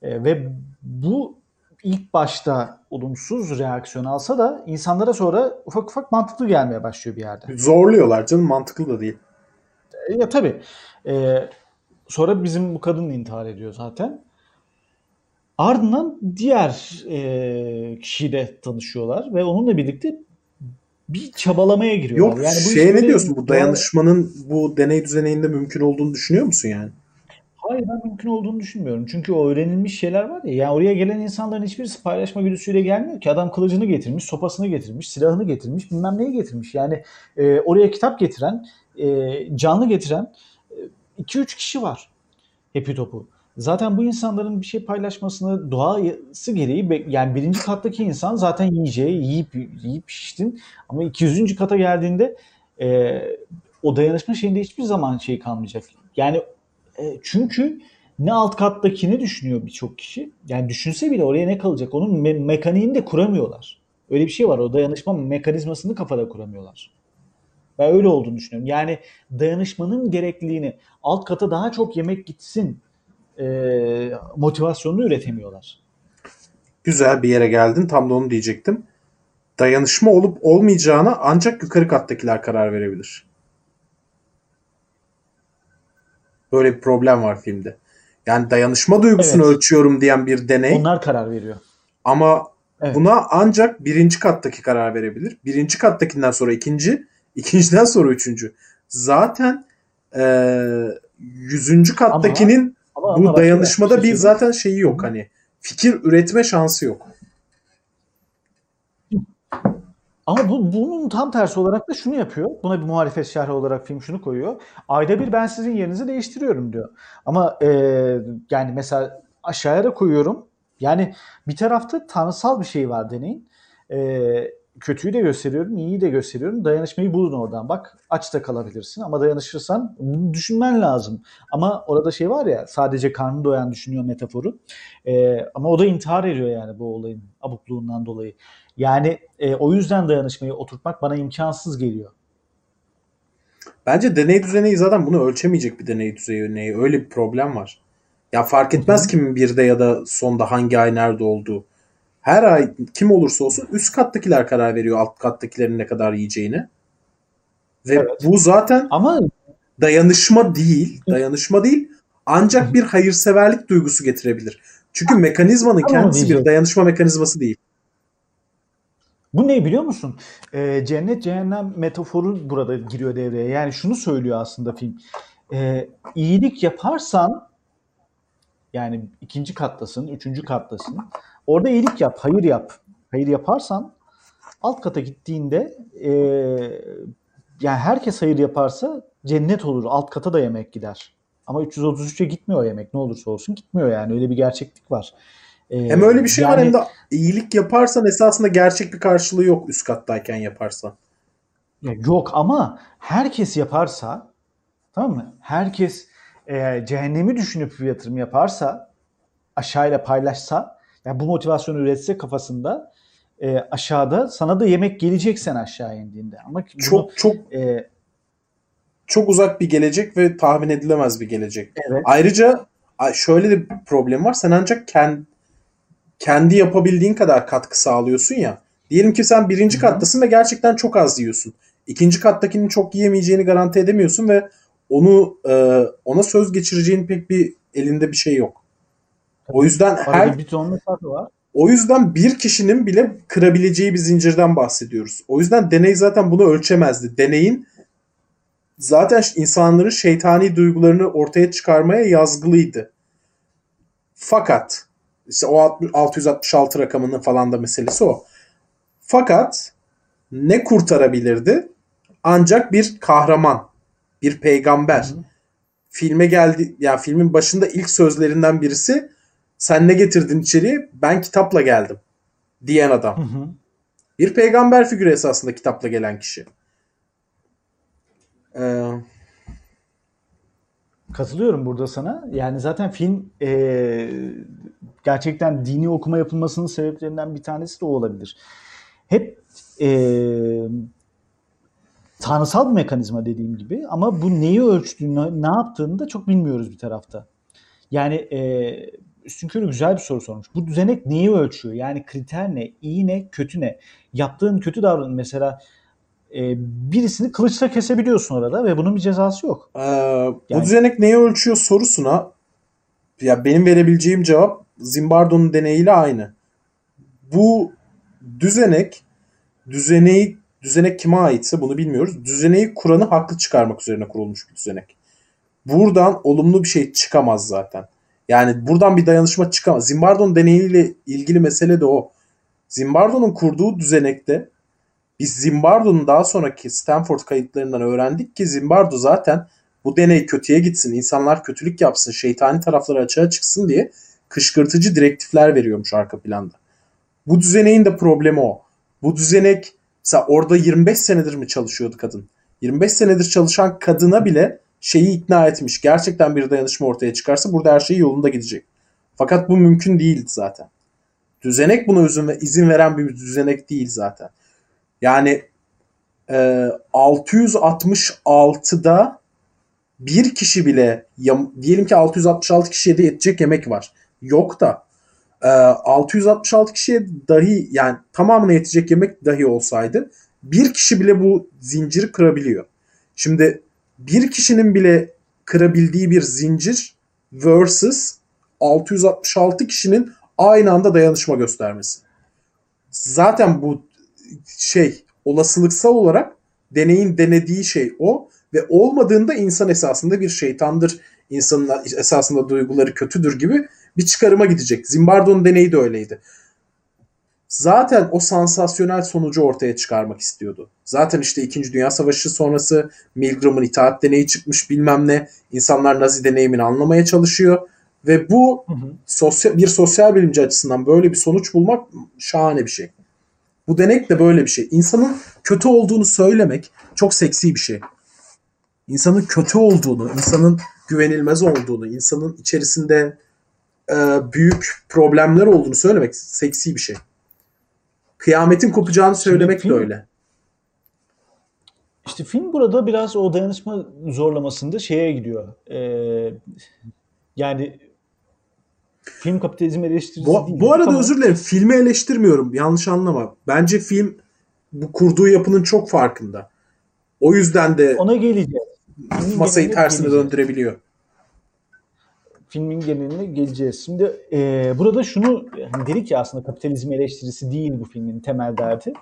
E, ve bu ilk başta olumsuz reaksiyon alsa da insanlara sonra ufak ufak mantıklı gelmeye başlıyor bir yerde. Zorluyorlar canım mantıklı da değil. E, ya tabii. E, sonra bizim bu kadın intihar ediyor zaten. Ardından diğer e, kişiyle tanışıyorlar ve onunla birlikte bir çabalamaya giriyorlar. Yok yani bu şeye ne diyorsun bu dayanışmanın bu deney düzeninde mümkün olduğunu düşünüyor musun yani? Hayır ben mümkün olduğunu düşünmüyorum. Çünkü o öğrenilmiş şeyler var ya. Yani oraya gelen insanların hiçbirisi paylaşma güdüsüyle gelmiyor ki. Adam kılıcını getirmiş, sopasını getirmiş, silahını getirmiş, bilmem neyi getirmiş. Yani e, oraya kitap getiren, e, canlı getiren 2-3 kişi var. Hepi topu. Zaten bu insanların bir şey paylaşmasını doğası gereği yani birinci kattaki insan zaten yiyeceği, yiyip yiyip şiştin. Ama 200. kata geldiğinde e, o dayanışma şeyinde hiçbir zaman şey kalmayacak. Yani e, çünkü ne alt kattakini düşünüyor birçok kişi. Yani düşünse bile oraya ne kalacak? Onun me- mekaniğini de kuramıyorlar. Öyle bir şey var. O dayanışma mekanizmasını kafada kuramıyorlar. Ben öyle olduğunu düşünüyorum. Yani dayanışmanın gerekliliğini alt kata daha çok yemek gitsin e, motivasyonunu üretemiyorlar. Güzel bir yere geldin tam da onu diyecektim. Dayanışma olup olmayacağına ancak yukarı kattakiler karar verebilir. Böyle bir problem var filmde. Yani dayanışma duygusunu Evet. ölçüyorum diyen bir deney Onlar karar veriyor. ama Evet. buna ancak birinci kattaki karar verebilir. Birinci kattakinden sonra ikinci, ikinciden sonra üçüncü. Zaten eee yüzüncü kattakinin Ama- ama bu bak, dayanışmada bir bir şey zaten şeyi yok hani fikir üretme şansı yok. Ama bu, bunun tam tersi olarak da şunu yapıyor. Buna bir muhalefet şerhi olarak film şunu koyuyor. Ayda bir ben sizin yerinizi değiştiriyorum diyor. Ama e, yani mesela aşağıya da koyuyorum. Yani bir tarafta tanrısal bir şey var deneyin. E, kötüyü de gösteriyorum, iyiyi de gösteriyorum. Dayanışmayı bulun oradan. Bak aç da kalabilirsin ama dayanışırsan bunu düşünmen lazım. Ama orada şey var ya sadece karnı doyan düşünüyor metaforu. E, ama o da intihar ediyor yani bu olayın abukluğundan dolayı. Yani e, o yüzden dayanışmayı oturtmak bana imkansız geliyor. Bence deney düzeneyi zaten bunu ölçemeyecek bir deney düzeneyi. Öyle bir problem var. Ya fark etmez kimin birde ya da sonda hangi ay nerede olduğu. Her ay kim olursa olsun üst kattakiler karar veriyor alt kattakilerin ne kadar yiyeceğini. Ve Evet. bu zaten Ama dayanışma değil, dayanışma değil ancak bir hayırseverlik duygusu getirebilir. Çünkü mekanizmanın kendisi bir dayanışma mekanizması değil. Bu ne biliyor musun? E, cennet cehennem metaforu burada giriyor devreye. Yani şunu söylüyor aslında film. E, iyilik yaparsan yani ikinci kattasın, üçüncü kattasın. Orada iyilik yap, hayır yap. Hayır yaparsan alt kata gittiğinde e, yani herkes hayır yaparsa cennet olur. Alt kata da yemek gider. Ama 333'e gitmiyor yemek. Ne olursa olsun gitmiyor yani. Öyle bir gerçeklik var. E, Hem öyle bir şey var yani- hem de iyilik yaparsan esasında gerçek bir karşılığı yok üst kattayken yaparsan. Ya yok ama herkes yaparsa tamam mı? Herkes e, cehennemi düşünüp bir yatırım yaparsa aşağıyla paylaşsa yani bu motivasyonu üretse kafasında e, aşağıda sana da yemek gelecek sen aşağı indiğinde. Ama bunu, Çok çok e, çok uzak bir gelecek ve tahmin edilemez bir gelecek. evet Ayrıca şöyle de bir problem var. Sen ancak kendi, kendi yapabildiğin kadar katkı sağlıyorsun ya. Diyelim ki sen birinci Hı hı. kattasın ve gerçekten çok az yiyorsun. İkinci kattakinin çok yiyemeyeceğini garanti edemiyorsun ve onu e, ona söz geçireceğin pek bir elinde bir şey yok. O yüzden her bir ton mesafe var. o yüzden bir kişinin bile kırabileceği bir zincirden bahsediyoruz. O yüzden deney zaten bunu ölçemezdi. Deneyin zaten insanların şeytani duygularını ortaya çıkarmaya yazgılıydı. Fakat işte o 60 666 rakamının falan da meselesi o. Fakat ne kurtarabilirdi? Ancak bir kahraman, bir peygamber. Filme geldi, yani filmin başında ilk sözlerinden birisi sen ne getirdin içeriye? Ben kitapla geldim diyen adam. Hı hı. Bir peygamber figürü esasında kitapla gelen kişi. Ee, Katılıyorum burada sana. Yani zaten film e, gerçekten dini okuma yapılmasının sebeplerinden bir tanesi de o olabilir. Hep e, tanrısal bir mekanizma dediğim gibi ama bu neyi ölçtüğünü, ne yaptığını da çok bilmiyoruz bir tarafta. Yani e, Üstün Körü güzel bir soru sormuş. Bu düzenek neyi ölçüyor? Yani kriter ne? İyi ne? Kötü ne? Yaptığın kötü davranış mesela e, birisini kılıçla kesebiliyorsun orada ve bunun bir cezası yok. Ee, Yani- Bu düzenek neyi ölçüyor sorusuna ya benim verebileceğim cevap Zimbardo'nun deneyiyle aynı. Bu düzenek düzeneyi düzenek kime aitse bunu bilmiyoruz. Düzeneyi kuranı haklı çıkarmak üzerine kurulmuş bir düzenek. Buradan olumlu bir şey çıkamaz zaten. Yani buradan bir dayanışma çıkamaz. Zimbardo'nun deneyiyle ilgili mesele de o. Zimbardo'nun kurduğu düzenekte biz Zimbardo'nun daha sonraki Stanford kayıtlarından öğrendik ki Zimbardo zaten bu deney kötüye gitsin, insanlar kötülük yapsın, şeytani tarafları açığa çıksın diye kışkırtıcı direktifler veriyormuş arka planda. Bu düzeneğin de problemi o. Bu düzenek mesela orada 25 senedir mi çalışıyordu kadın? 25 senedir çalışan kadına bile şeyi ikna etmiş. Gerçekten bir dayanışma ortaya çıkarsa burada her şey yolunda gidecek. Fakat bu mümkün değildi zaten. Düzenek buna izin, veren bir düzenek değil zaten. Yani e, 666'da bir kişi bile diyelim ki 666 kişiye de yetecek yemek var. Yok da e, 666 kişiye dahi yani tamamına yetecek yemek dahi olsaydı bir kişi bile bu zinciri kırabiliyor. Şimdi bir kişinin bile kırabildiği bir zincir versus 666 kişinin aynı anda dayanışma göstermesi. Zaten bu şey olasılıksal olarak deneyin denediği şey o ve olmadığında insan esasında bir şeytandır. İnsanın esasında duyguları kötüdür gibi bir çıkarıma gidecek. Zimbardo'nun deneyi de öyleydi. Zaten o sansasyonel sonucu ortaya çıkarmak istiyordu. Zaten işte 2. Dünya Savaşı sonrası Milgram'ın itaat deneyi çıkmış bilmem ne. İnsanlar Nazi deneyimini anlamaya çalışıyor. Ve bu Hı hı. sosyal, bir sosyal bilimci açısından böyle bir sonuç bulmak şahane bir şey. Bu denek de böyle bir şey. İnsanın kötü olduğunu söylemek çok seksi bir şey. İnsanın kötü olduğunu, insanın güvenilmez olduğunu, insanın içerisinde e, büyük problemler olduğunu söylemek seksi bir şey. Kıyametin kopacağını Şimdi söylemek de film- öyle. İşte film burada biraz o dayanışma zorlamasında şeye gidiyor. Ee, yani film kapitalizm eleştirisi Bu, değil. bu arada ama- özür dilerim. Filmi eleştirmiyorum. Yanlış anlama. Bence film bu kurduğu yapının çok farkında. O yüzden de Ona geleceğiz. Filmin masayı tersine geleceğiz. döndürebiliyor. Filmin geneline geleceğiz. Şimdi e, burada şunu hani dedik ya aslında kapitalizm eleştirisi değil bu filmin temel derdi.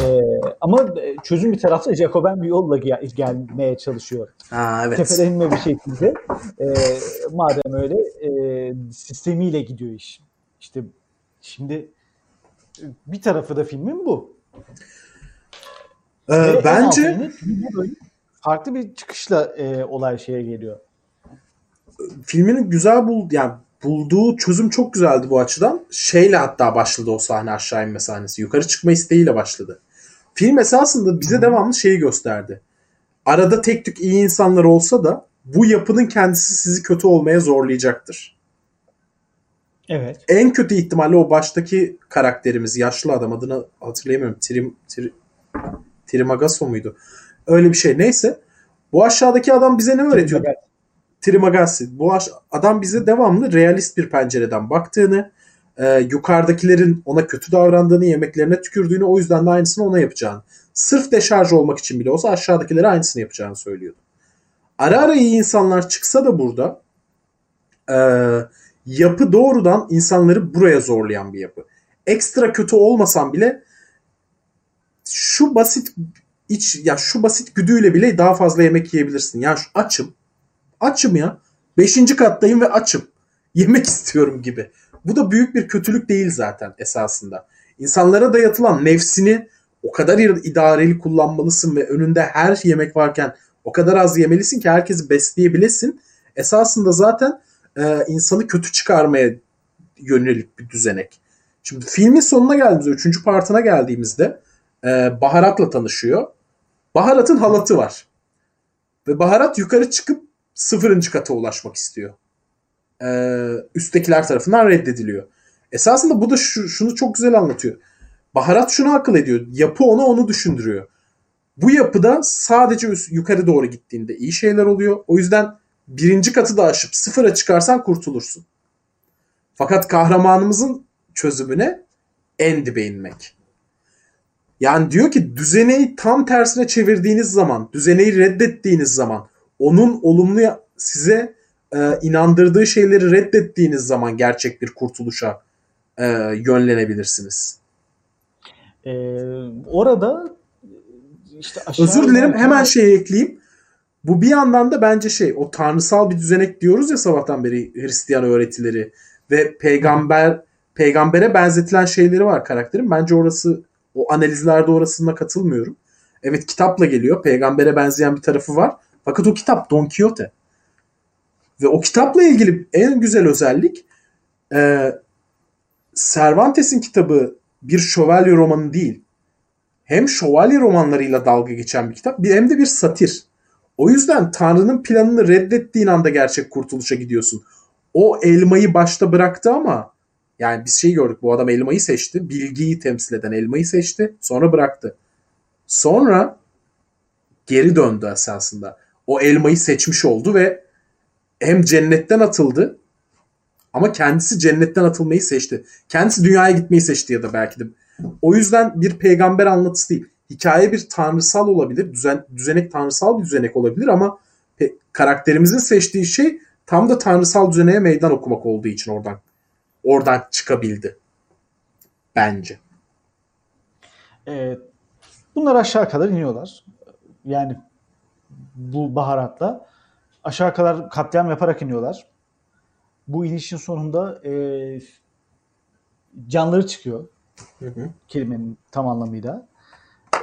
E, ama çözüm bir tarafta Jacoben bir yolla gel- gelmeye çalışıyor. Ha evet. Tepeden inme bir şekilde. E, madem öyle e, sistemiyle gidiyor iş. İşte şimdi bir tarafı da filmin bu. Ee, Ve bence farklı bir çıkışla e, olay şeye geliyor. filminin güzel bul yani bulduğu çözüm çok güzeldi bu açıdan. Şeyle hatta başladı o sahne aşağı inme sahnesi. Yukarı çıkma isteğiyle başladı. Film esasında bize devamlı şeyi gösterdi. Arada tek tük iyi insanlar olsa da bu yapının kendisi sizi kötü olmaya zorlayacaktır. Evet. En kötü ihtimalle o baştaki karakterimiz yaşlı adam adını hatırlayamıyorum. Trim, Tri- Trimagaso muydu? Öyle bir şey. Neyse. Bu aşağıdaki adam bize ne öğretiyor? Trimagasi. Bu adam bize devamlı realist bir pencereden baktığını, e, yukarıdakilerin ona kötü davrandığını, yemeklerine tükürdüğünü, o yüzden de aynısını ona yapacağını. Sırf deşarj olmak için bile olsa aşağıdakilere aynısını yapacağını söylüyordu. Ara ara iyi insanlar çıksa da burada e, yapı doğrudan insanları buraya zorlayan bir yapı. Ekstra kötü olmasan bile şu basit iç ya şu basit güdüyle bile daha fazla yemek yiyebilirsin. Ya şu açım. Açım ya. Beşinci kattayım ve açım. Yemek istiyorum gibi. Bu da büyük bir kötülük değil zaten esasında. İnsanlara dayatılan nefsini o kadar idareli kullanmalısın ve önünde her yemek varken o kadar az yemelisin ki herkesi besleyebilesin. Esasında zaten e, insanı kötü çıkarmaya yönelik bir düzenek. Şimdi filmin sonuna geldiğimizde, üçüncü partına geldiğimizde e, Baharat'la tanışıyor. Baharat'ın halatı var. Ve Baharat yukarı çıkıp sıfırıncı kata ulaşmak istiyor. E, üsttekiler tarafından reddediliyor. Esasında bu da şu, şunu çok güzel anlatıyor. Baharat şunu akıl ediyor. Yapı ona onu düşündürüyor. Bu yapıda sadece yukarı doğru gittiğinde iyi şeyler oluyor. O yüzden birinci katı da aşıp sıfıra çıkarsan kurtulursun. Fakat kahramanımızın çözümüne en dibe inmek. Yani diyor ki düzeneyi tam tersine çevirdiğiniz zaman, düzeneyi reddettiğiniz zaman, onun olumlu size e, inandırdığı şeyleri reddettiğiniz zaman gerçek bir kurtuluşa e, yönlenebilirsiniz. Ee, orada işte Özür dilerim hemen şey ekleyeyim. Bu bir yandan da bence şey o tanrısal bir düzenek diyoruz ya sabahtan beri Hristiyan öğretileri ve peygamber peygambere benzetilen şeyleri var karakterin. Bence orası o analizlerde orasına katılmıyorum. Evet kitapla geliyor. Peygambere benzeyen bir tarafı var. Fakat o kitap Don Quixote. Ve o kitapla ilgili en güzel özellik e, Cervantes'in kitabı bir şövalye romanı değil. Hem şövalye romanlarıyla dalga geçen bir kitap hem de bir satir. O yüzden Tanrı'nın planını reddettiğin anda gerçek kurtuluşa gidiyorsun. O elmayı başta bıraktı ama yani biz şey gördük bu adam elmayı seçti. Bilgiyi temsil eden elmayı seçti. Sonra bıraktı. Sonra geri döndü esasında. O elmayı seçmiş oldu ve hem cennetten atıldı ama kendisi cennetten atılmayı seçti. Kendisi dünyaya gitmeyi seçti ya da belki de. O yüzden bir peygamber anlatısı değil. Hikaye bir tanrısal olabilir. Düzen, düzenek tanrısal bir düzenek olabilir ama pe, karakterimizin seçtiği şey tam da tanrısal düzeneğe meydan okumak olduğu için oradan oradan çıkabildi. Bence. Ee, bunlar aşağı kadar iniyorlar. Yani bu baharatla aşağı kadar katliam yaparak iniyorlar. Bu inişin sonunda e, canları çıkıyor. Hı hı. Kelimenin tam anlamıyla.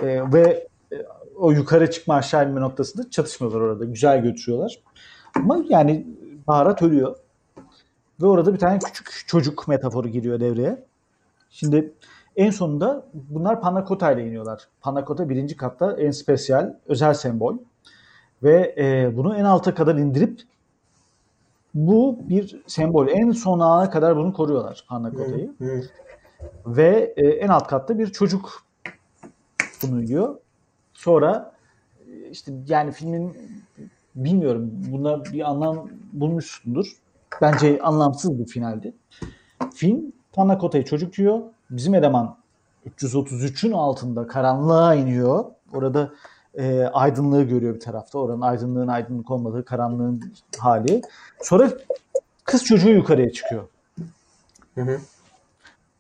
E, ve e, o yukarı çıkma aşağı inme noktasında çatışmıyorlar orada. Güzel götürüyorlar. Ama yani baharat ölüyor. Ve orada bir tane küçük çocuk metaforu giriyor devreye. Şimdi en sonunda bunlar Panakota ile iniyorlar. Panakota birinci katta en spesiyal, özel sembol. Ve e, bunu en alta kadar indirip bu bir sembol. En son ana kadar bunu koruyorlar Panakota'yı. Ve e, en alt katta bir çocuk bunu yiyor. Sonra işte yani filmin bilmiyorum buna bir anlam bulmuşsundur. Bence anlamsız bir finaldi. Film Panakota'yı çocuk yiyor. Bizim eleman 333'ün altında karanlığa iniyor. Orada e, aydınlığı görüyor bir tarafta. Oranın aydınlığın aydınlık olmadığı karanlığın hali. Sonra kız çocuğu yukarıya çıkıyor. Hı hı.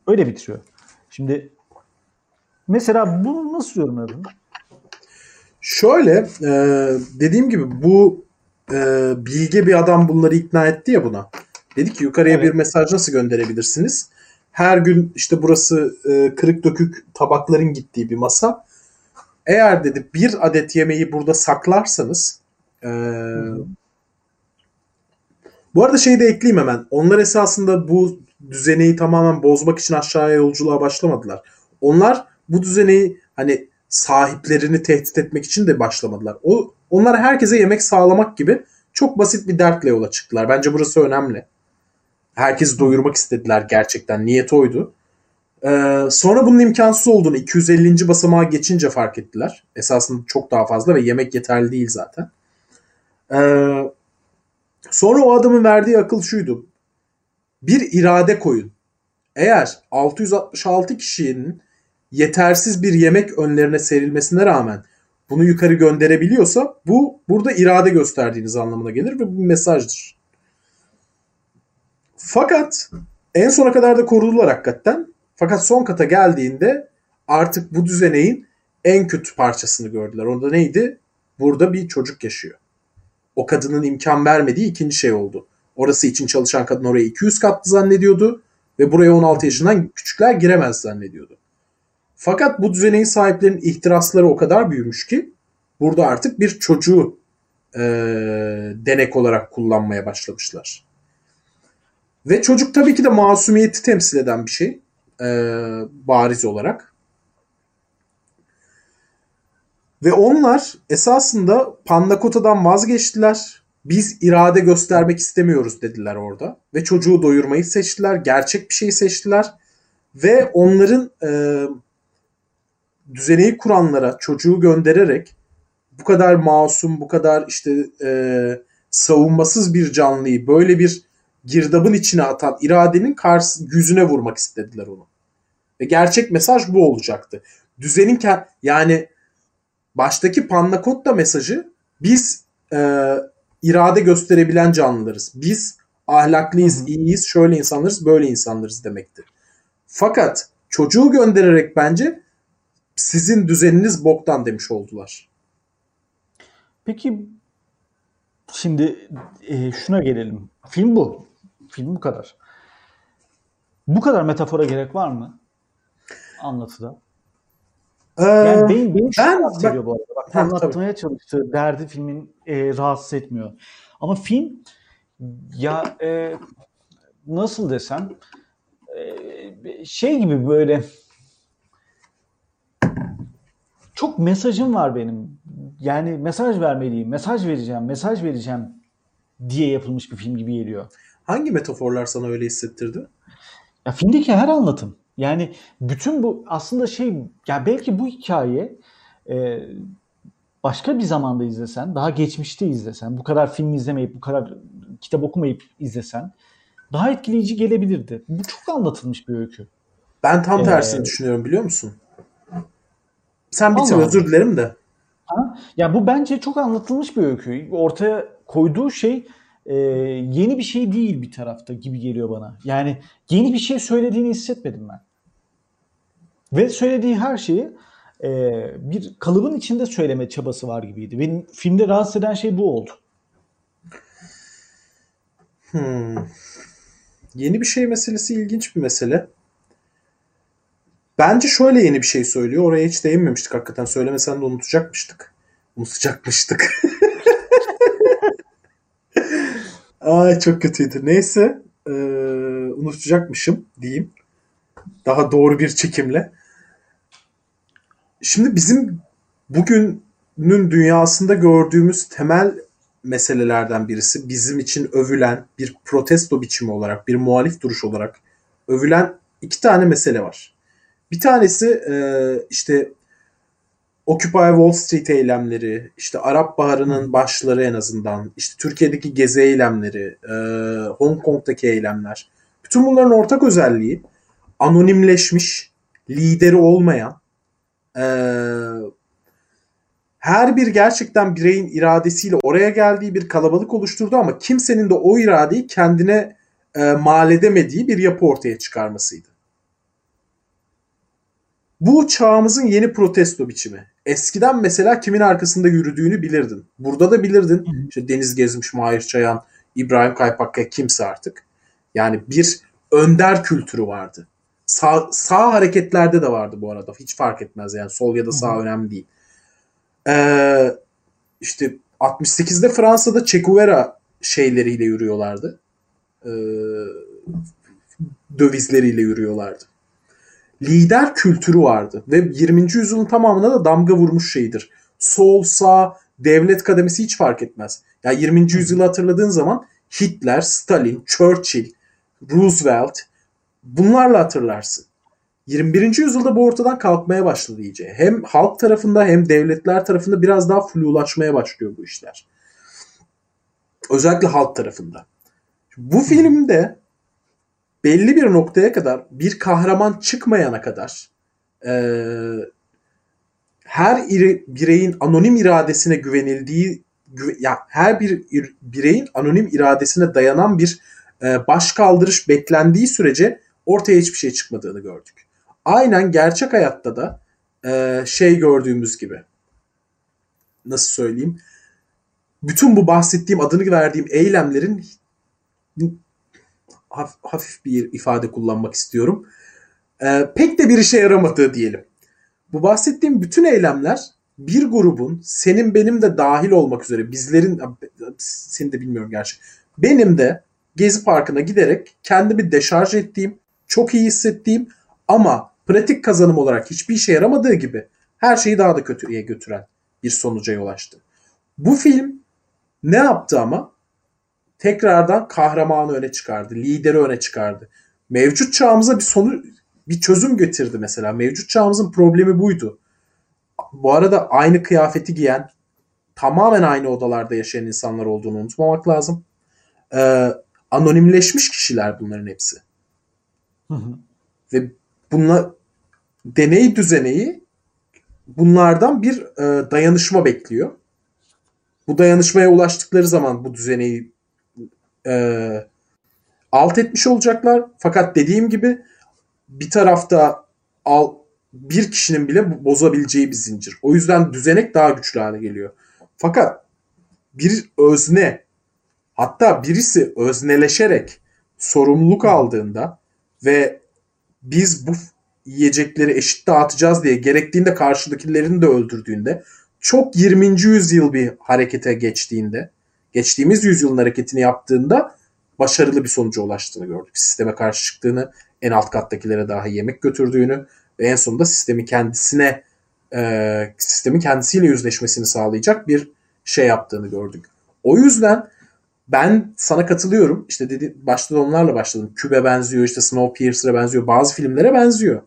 Öyle bitiriyor. Şimdi mesela bunu nasıl yorumladın? Şöyle e, dediğim gibi bu e, bilge bir adam bunları ikna etti ya buna. Dedi ki yukarıya evet. bir mesaj nasıl gönderebilirsiniz? Her gün işte burası e, kırık dökük tabakların gittiği bir masa. Eğer dedi bir adet yemeği burada saklarsanız e, bu arada şeyi de ekleyeyim hemen. Onlar esasında bu düzeneyi tamamen bozmak için aşağıya yolculuğa başlamadılar. Onlar bu düzeneyi hani sahiplerini tehdit etmek için de başlamadılar. O onlar herkese yemek sağlamak gibi çok basit bir dertle yola çıktılar. Bence burası önemli. Herkesi doyurmak istediler gerçekten. Niyet oydu. Ee, sonra bunun imkansız olduğunu 250. basamağa geçince fark ettiler. Esasında çok daha fazla ve yemek yeterli değil zaten. Ee, sonra o adamın verdiği akıl şuydu. Bir irade koyun. eğer 666 kişinin yetersiz bir yemek önlerine serilmesine rağmen bunu yukarı gönderebiliyorsa bu burada irade gösterdiğiniz anlamına gelir ve bu bir mesajdır. Fakat en sona kadar da korudular hakikaten. Fakat son kata geldiğinde artık bu düzeneğin en kötü parçasını gördüler. Onda neydi? Burada bir çocuk yaşıyor. O kadının imkan vermediği ikinci şey oldu. Orası için çalışan kadın oraya 200 katlı zannediyordu ve buraya 16 yaşından küçükler giremez zannediyordu. Fakat bu düzeneğin sahiplerinin ihtirasları o kadar büyümüş ki burada artık bir çocuğu e, denek olarak kullanmaya başlamışlar. Ve çocuk tabii ki de masumiyeti temsil eden bir şey. E, bariz olarak. Ve onlar esasında Pannakota'dan vazgeçtiler. Biz irade göstermek istemiyoruz dediler orada. Ve çocuğu doyurmayı seçtiler. Gerçek bir şeyi seçtiler. Ve onların e, düzeneyi kuranlara çocuğu göndererek bu kadar masum, bu kadar işte e, savunmasız bir canlıyı böyle bir girdabın içine atan iradenin karşı yüzüne vurmak istediler onu. Ve gerçek mesaj bu olacaktı. Düzenin yani baştaki Panna Cotta mesajı biz e, irade gösterebilen canlılarız. Biz ahlaklıyız, Hı-hı. iyiyiz, şöyle insanlarız, böyle insanlarız demekti. Fakat çocuğu göndererek bence sizin düzeniniz boktan demiş oldular. Peki şimdi e, şuna gelelim. Film bu. Film bu kadar. Bu kadar metafora gerek var mı? Anlatıda. Ee, yani benim, beni ben, ben, ediyor bu arada. Bak, anlatmaya tabii. çalıştığı derdi filmin e, rahatsız etmiyor. Ama film ya e, nasıl desem e, şey gibi böyle çok mesajım var benim. Yani mesaj vermeliyim, mesaj vereceğim, mesaj vereceğim diye yapılmış bir film gibi geliyor. Hangi metaforlar sana öyle hissettirdi? Ya filmdeki her anlatım. Yani bütün bu aslında şey ya belki bu hikaye e, başka bir zamanda izlesen, daha geçmişte izlesen, bu kadar film izlemeyip, bu kadar kitap okumayıp izlesen daha etkileyici gelebilirdi. Bu çok anlatılmış bir öykü. Ben tam tersini ee, düşünüyorum biliyor musun? Sen bitir özür dilerim de. Ha? Ya bu bence çok anlatılmış bir öykü. Ortaya koyduğu şey e, yeni bir şey değil bir tarafta gibi geliyor bana. Yani yeni bir şey söylediğini hissetmedim ben. Ve söylediği her şeyi e, bir kalıbın içinde söyleme çabası var gibiydi. Benim filmde rahatsız eden şey bu oldu. Hmm. Yeni bir şey meselesi ilginç bir mesele. Bence şöyle yeni bir şey söylüyor. Oraya hiç değinmemiştik hakikaten. Söylemesen de unutacakmıştık. Unutacakmıştık. Ay çok kötüydü. Neyse. Ee, unutacakmışım diyeyim. Daha doğru bir çekimle. Şimdi bizim bugünün dünyasında gördüğümüz temel meselelerden birisi bizim için övülen bir protesto biçimi olarak, bir muhalif duruş olarak övülen iki tane mesele var. Bir tanesi e, işte Occupy Wall Street eylemleri, işte Arap Baharı'nın başları en azından, işte Türkiye'deki gezi eylemleri, e, Hong Kong'daki eylemler. Bütün bunların ortak özelliği anonimleşmiş, lideri olmayan, e, her bir gerçekten bireyin iradesiyle oraya geldiği bir kalabalık oluşturdu ama kimsenin de o iradeyi kendine e, mal edemediği bir yapı ortaya çıkarmasıydı. Bu çağımızın yeni protesto biçimi. Eskiden mesela kimin arkasında yürüdüğünü bilirdin. Burada da bilirdin. İşte Deniz Gezmiş, Mahir Çayan, İbrahim Kaypakkaya kimse artık. Yani bir önder kültürü vardı. Sağ, sağ hareketlerde de vardı bu arada. Hiç fark etmez yani sol ya da sağ Hı-hı. önemli değil. Ee, işte 68'de Fransa'da Che Guevara şeyleriyle yürüyorlardı. Ee, dövizleriyle yürüyorlardı lider kültürü vardı. Ve 20. yüzyılın tamamına da damga vurmuş şeydir. Sol, sağ, devlet kademesi hiç fark etmez. Ya yani 20. yüzyılı hatırladığın zaman Hitler, Stalin, Churchill, Roosevelt bunlarla hatırlarsın. 21. yüzyılda bu ortadan kalkmaya başladı iyice. Hem halk tarafında hem devletler tarafında biraz daha flulaşmaya başlıyor bu işler. Özellikle halk tarafında. Bu filmde belli bir noktaya kadar bir kahraman çıkmayana kadar e, her bireyin anonim iradesine güvenildiği ya her bir bireyin anonim iradesine dayanan bir e, baş kaldırış beklendiği sürece ortaya hiçbir şey çıkmadığını gördük. Aynen gerçek hayatta da e, şey gördüğümüz gibi nasıl söyleyeyim bütün bu bahsettiğim adını verdiğim eylemlerin hafif bir ifade kullanmak istiyorum. E, pek de bir işe yaramadığı diyelim. Bu bahsettiğim bütün eylemler bir grubun senin benim de dahil olmak üzere bizlerin seni de bilmiyorum gerçi. Benim de Gezi Parkı'na giderek kendimi deşarj ettiğim, çok iyi hissettiğim ama pratik kazanım olarak hiçbir işe yaramadığı gibi her şeyi daha da kötüye götüren bir sonuca yol açtı. Bu film ne yaptı ama? Tekrardan kahramanı öne çıkardı, lideri öne çıkardı. Mevcut çağımıza bir sonu bir çözüm getirdi mesela. Mevcut çağımızın problemi buydu. Bu arada aynı kıyafeti giyen, tamamen aynı odalarda yaşayan insanlar olduğunu unutmamak lazım. Ee, anonimleşmiş kişiler bunların hepsi. Hı hı. Ve bunlar deney düzeneyi bunlardan bir e, dayanışma bekliyor. Bu dayanışmaya ulaştıkları zaman bu düzeneyi e, alt etmiş olacaklar. Fakat dediğim gibi bir tarafta al, bir kişinin bile bozabileceği bir zincir. O yüzden düzenek daha güçlü hale geliyor. Fakat bir özne hatta birisi özneleşerek sorumluluk aldığında ve biz bu yiyecekleri eşit dağıtacağız diye gerektiğinde karşıdakilerini de öldürdüğünde çok 20. yüzyıl bir harekete geçtiğinde geçtiğimiz yüzyılın hareketini yaptığında başarılı bir sonuca ulaştığını gördük. Sisteme karşı çıktığını, en alt kattakilere daha yemek götürdüğünü ve en sonunda sistemi kendisine e, sistemin kendisiyle yüzleşmesini sağlayacak bir şey yaptığını gördük. O yüzden ben sana katılıyorum. İşte dedi başta onlarla başladım. Cube benziyor, işte Snowpiercer'a benziyor, bazı filmlere benziyor.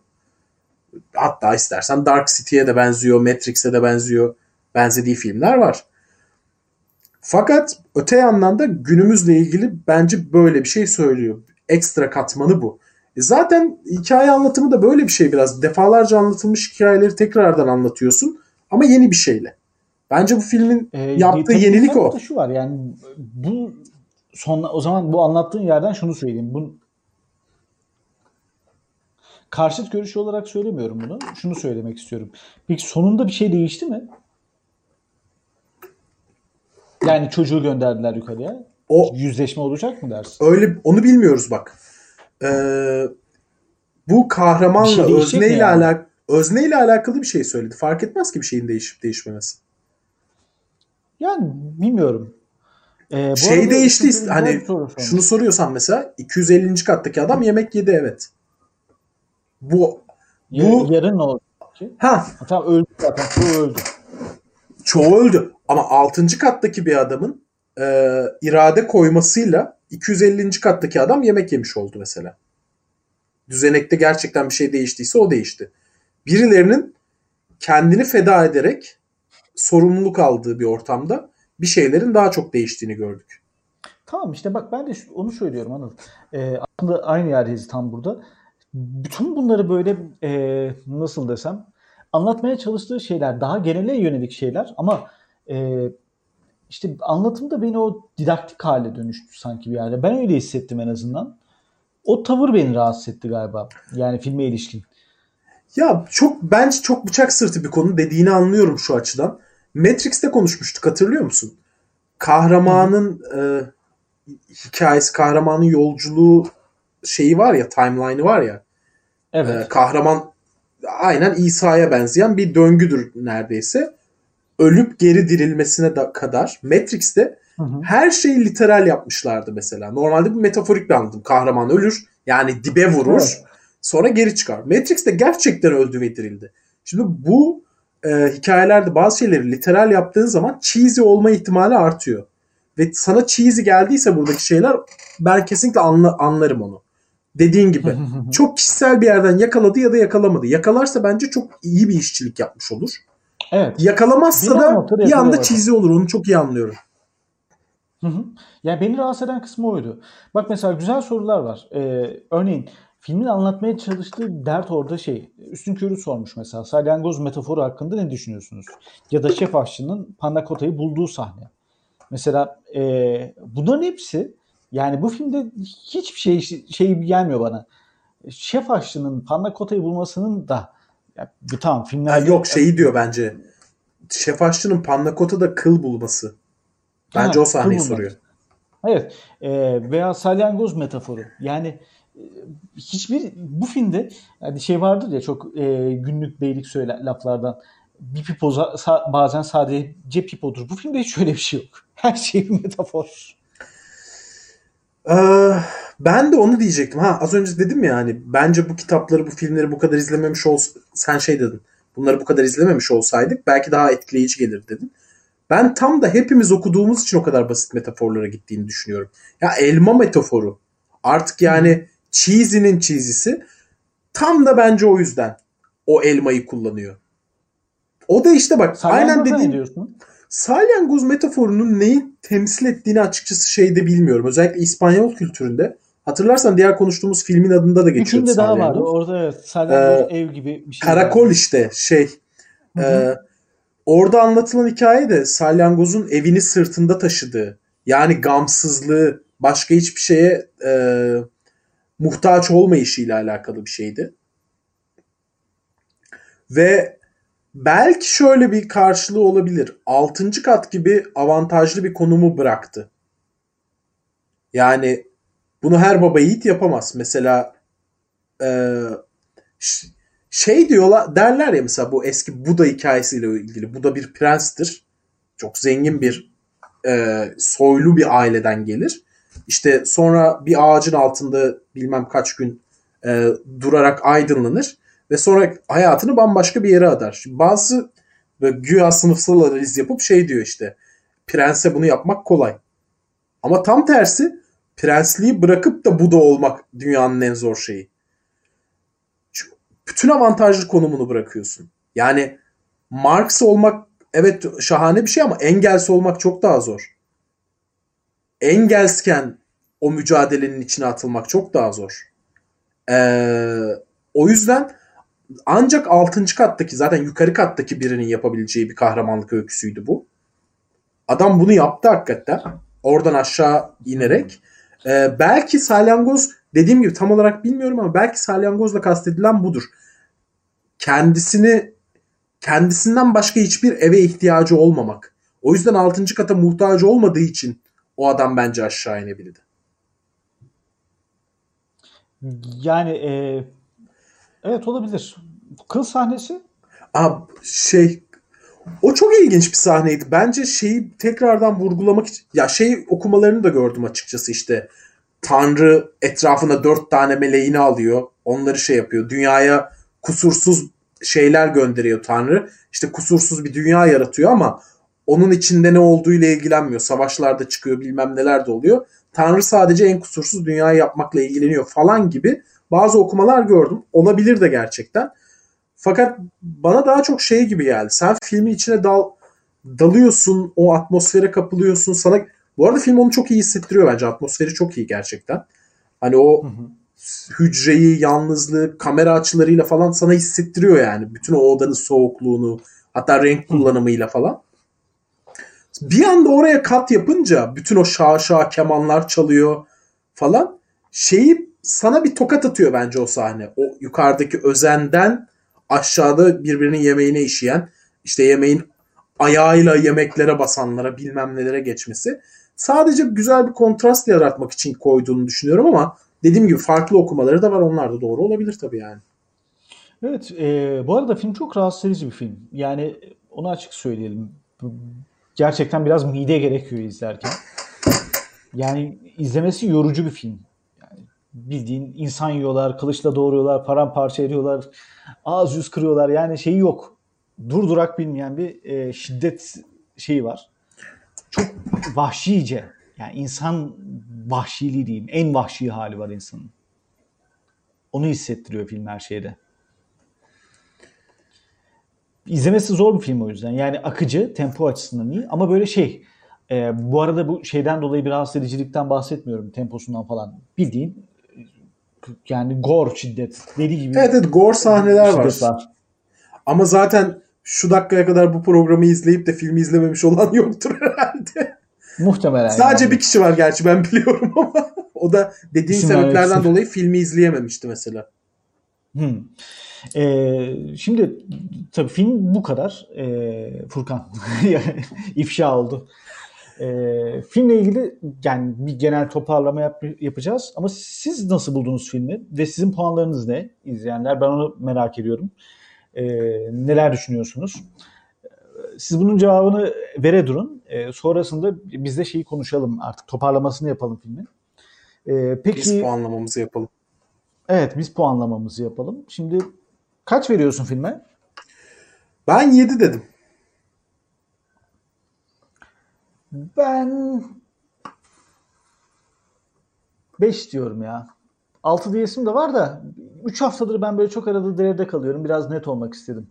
Hatta istersen Dark City'ye de benziyor, Matrix'e de benziyor. Benzediği filmler var. Fakat öte yandan da günümüzle ilgili bence böyle bir şey söylüyor. Ekstra katmanı bu. E zaten hikaye anlatımı da böyle bir şey biraz. Defalarca anlatılmış hikayeleri tekrardan anlatıyorsun ama yeni bir şeyle. Bence bu filmin ee, yaptığı yenilik o. Şu var yani bu son o zaman bu anlattığın yerden şunu söyleyeyim. Bu karşıt görüşü olarak söylemiyorum bunu. Şunu söylemek istiyorum. Peki sonunda bir şey değişti mi? Yani çocuğu gönderdiler yukarıya. O yüzleşme olacak mı dersin? Öyle onu bilmiyoruz bak. Ee, bu kahramanla şey özneyle yani? alak özneyle alakalı bir şey söyledi. Fark etmez ki bir şeyin değişip değişmemesi. Yani bilmiyorum. Ee, şey değişti hani şunu soruyorsan mesela 250. kattaki adam yemek yedi evet. Bu bu yarın ne olacak? Ha. Tamam öldü zaten. Çoğu öldü. Çoğu öldü. Ama 6. kattaki bir adamın e, irade koymasıyla 250. kattaki adam yemek yemiş oldu mesela. Düzenekte gerçekten bir şey değiştiyse o değişti. Birilerinin kendini feda ederek sorumluluk aldığı bir ortamda bir şeylerin daha çok değiştiğini gördük. Tamam işte bak ben de onu söylüyorum Anıl. Ee, aslında aynı yerdeyiz tam burada. Bütün bunları böyle e, nasıl desem anlatmaya çalıştığı şeyler daha genele yönelik şeyler ama e, işte anlatımda beni o didaktik hale dönüştü sanki bir yerde. Ben öyle hissettim en azından. O tavır beni rahatsız etti galiba. Yani filme ilişkin. Ya çok bence çok bıçak sırtı bir konu dediğini anlıyorum şu açıdan. Matrix'te konuşmuştuk hatırlıyor musun? Kahramanın e, hikayesi, kahramanın yolculuğu şeyi var ya, timeline'ı var ya. Evet. E, kahraman aynen İsa'ya benzeyen bir döngüdür neredeyse. Ölüp geri dirilmesine da kadar Matrix'te hı hı. her şeyi literal yapmışlardı mesela. Normalde bu metaforik bir anladım. Kahraman ölür yani dibe vurur. Evet. Sonra geri çıkar. Matrix'te gerçekten öldü ve dirildi. Şimdi bu e, hikayelerde bazı şeyleri literal yaptığın zaman cheesy olma ihtimali artıyor. Ve sana cheesy geldiyse buradaki şeyler ben kesinlikle anla, anlarım onu. Dediğin gibi çok kişisel bir yerden yakaladı ya da yakalamadı. Yakalarsa bence çok iyi bir işçilik yapmış olur. Evet. Yakalamazsa da bir anda cheesy olur. Onu çok iyi anlıyorum. Hı hı. Yani beni rahatsız eden kısmı oydu. Bak mesela güzel sorular var. Ee, örneğin filmin anlatmaya çalıştığı dert orada şey. Üstün Körü sormuş mesela. Salyangoz metaforu hakkında ne düşünüyorsunuz? Ya da şef aşçının panna bulduğu sahne. Mesela e, bunların hepsi yani bu filmde hiçbir şey şey gelmiyor bana. Şef aşçının panna bulmasının da ya, bu tamam filmler yok şeyi diyor bence. Şef aşçının panna kıl bulması. Bence ha, o sahneyi soruyor. Evet. E, veya salyangoz metaforu. Yani e, hiçbir bu filmde yani şey vardır ya çok e, günlük beylik söyle laflardan bir pipo sa, bazen sadece pipodur. Bu filmde hiç öyle bir şey yok. Her şey bir metafor. Ee, ben de onu diyecektim. Ha az önce dedim ya hani bence bu kitapları, bu filmleri bu kadar izlememiş ols sen şey dedin. Bunları bu kadar izlememiş olsaydık belki daha etkileyici gelir dedin. Ben tam da hepimiz okuduğumuz için o kadar basit metaforlara gittiğini düşünüyorum. Ya elma metaforu. Artık yani cheesy'nin cheesy'si tam da bence o yüzden o elmayı kullanıyor. O da işte bak Salyangoz aynen dediğin diyorsun. salyangoz metaforunun neyi temsil ettiğini açıkçası şeyde bilmiyorum. Özellikle İspanyol kültüründe. Hatırlarsan diğer konuştuğumuz filmin adında da geçiyor. Bir daha vardı. Orada evet. Salyangoz ee, ev gibi bir şey. Karakol vardı. işte şey. E, orada anlatılan hikaye de salyangozun evini sırtında taşıdığı. Yani gamsızlığı, başka hiçbir şeye e, muhtaç olmayışıyla alakalı bir şeydi. Ve belki şöyle bir karşılığı olabilir. Altıncı kat gibi avantajlı bir konumu bıraktı. Yani bunu her baba yiğit yapamaz. Mesela e, şey diyorlar derler ya mesela bu eski Buda hikayesiyle ilgili. Buda bir prenstir. Çok zengin bir e, soylu bir aileden gelir. İşte sonra bir ağacın altında bilmem kaç gün e, durarak aydınlanır ve sonra hayatını bambaşka bir yere adar. Şimdi bazı böyle güya sınıfsal analiz yapıp şey diyor işte prense bunu yapmak kolay. Ama tam tersi prensliği bırakıp da Buda olmak dünyanın en zor şeyi. Çünkü bütün avantajlı konumunu bırakıyorsun. Yani Marx olmak evet şahane bir şey ama Engels olmak çok daha zor. Engelsken o mücadelenin içine atılmak çok daha zor. Ee, o yüzden ancak 6. kattaki zaten yukarı kattaki birinin yapabileceği bir kahramanlık öyküsüydü bu. Adam bunu yaptı hakikaten. Oradan aşağı inerek. Ee, belki salyangoz dediğim gibi tam olarak bilmiyorum ama belki salyangozla kastedilen budur. Kendisini kendisinden başka hiçbir eve ihtiyacı olmamak. O yüzden 6. kata muhtaç olmadığı için o adam bence aşağı inebildi. Yani e, evet olabilir. Kıl sahnesi? Abi şey o çok ilginç bir sahneydi. Bence şeyi tekrardan vurgulamak için ya şey okumalarını da gördüm açıkçası işte. Tanrı etrafına dört tane meleğini alıyor. Onları şey yapıyor. Dünyaya kusursuz şeyler gönderiyor Tanrı. İşte kusursuz bir dünya yaratıyor ama onun içinde ne olduğuyla ilgilenmiyor. Savaşlarda çıkıyor bilmem neler de oluyor. Tanrı sadece en kusursuz dünyayı yapmakla ilgileniyor falan gibi bazı okumalar gördüm. Olabilir de gerçekten. Fakat bana daha çok şey gibi geldi. Sen filmin içine dal dalıyorsun, o atmosfere kapılıyorsun. Sana bu arada film onu çok iyi hissettiriyor bence. Atmosferi çok iyi gerçekten. Hani o hı hı. hücreyi, yalnızlığı, kamera açılarıyla falan sana hissettiriyor yani. Bütün o odanın soğukluğunu, hatta renk kullanımıyla falan. Bir anda oraya kat yapınca bütün o şaşa kemanlar çalıyor falan. Şeyi sana bir tokat atıyor bence o sahne. O yukarıdaki özenden aşağıda birbirinin yemeğine işeyen işte yemeğin ayağıyla yemeklere basanlara bilmem nelere geçmesi sadece güzel bir kontrast yaratmak için koyduğunu düşünüyorum ama dediğim gibi farklı okumaları da var onlar da doğru olabilir tabii yani. Evet e, bu arada film çok rahatsız edici bir film. Yani onu açık söyleyelim. Gerçekten biraz mide gerekiyor izlerken. Yani izlemesi yorucu bir film. Bildiğin insan yiyorlar, kılıçla doğruyorlar, paramparça ediyorlar, ağız yüz kırıyorlar. Yani şeyi yok. Durdurak bilmeyen bir e, şiddet şeyi var. Çok vahşice. Yani insan vahşiliği diyeyim. En vahşi hali var insanın. Onu hissettiriyor film her şeyde. İzlemesi zor bir film o yüzden. Yani akıcı, tempo açısından iyi ama böyle şey E, bu arada bu şeyden dolayı bir rahatsız edicilikten bahsetmiyorum. Temposundan falan. Bildiğin yani gore şiddet. Deli gibi. Evet evet gore sahneler var. var. Ama zaten şu dakikaya kadar bu programı izleyip de filmi izlememiş olan yoktur herhalde. Muhtemelen. Sadece yani. bir kişi var gerçi ben biliyorum ama o da dediğin İsim sebeplerden vermek dolayı filmi izleyememişti mesela. Hmm. Ee, şimdi tabii film bu kadar. Ee, Furkan ifşa oldu. Ee, filmle ilgili yani bir genel toparlama yap- yapacağız. Ama siz nasıl buldunuz filmi ve sizin puanlarınız ne izleyenler? Ben onu merak ediyorum. Ee, neler düşünüyorsunuz? Siz bunun cevabını vere durun. Ee, sonrasında biz de şeyi konuşalım artık toparlamasını yapalım filmin. Ee, peki Biz puanlamamızı yapalım. Evet biz puanlamamızı yapalım. Şimdi kaç veriyorsun filme? Ben 7 dedim. Ben 5 diyorum ya. 6 diyesim de var da 3 haftadır ben böyle çok arada derede kalıyorum. Biraz net olmak istedim.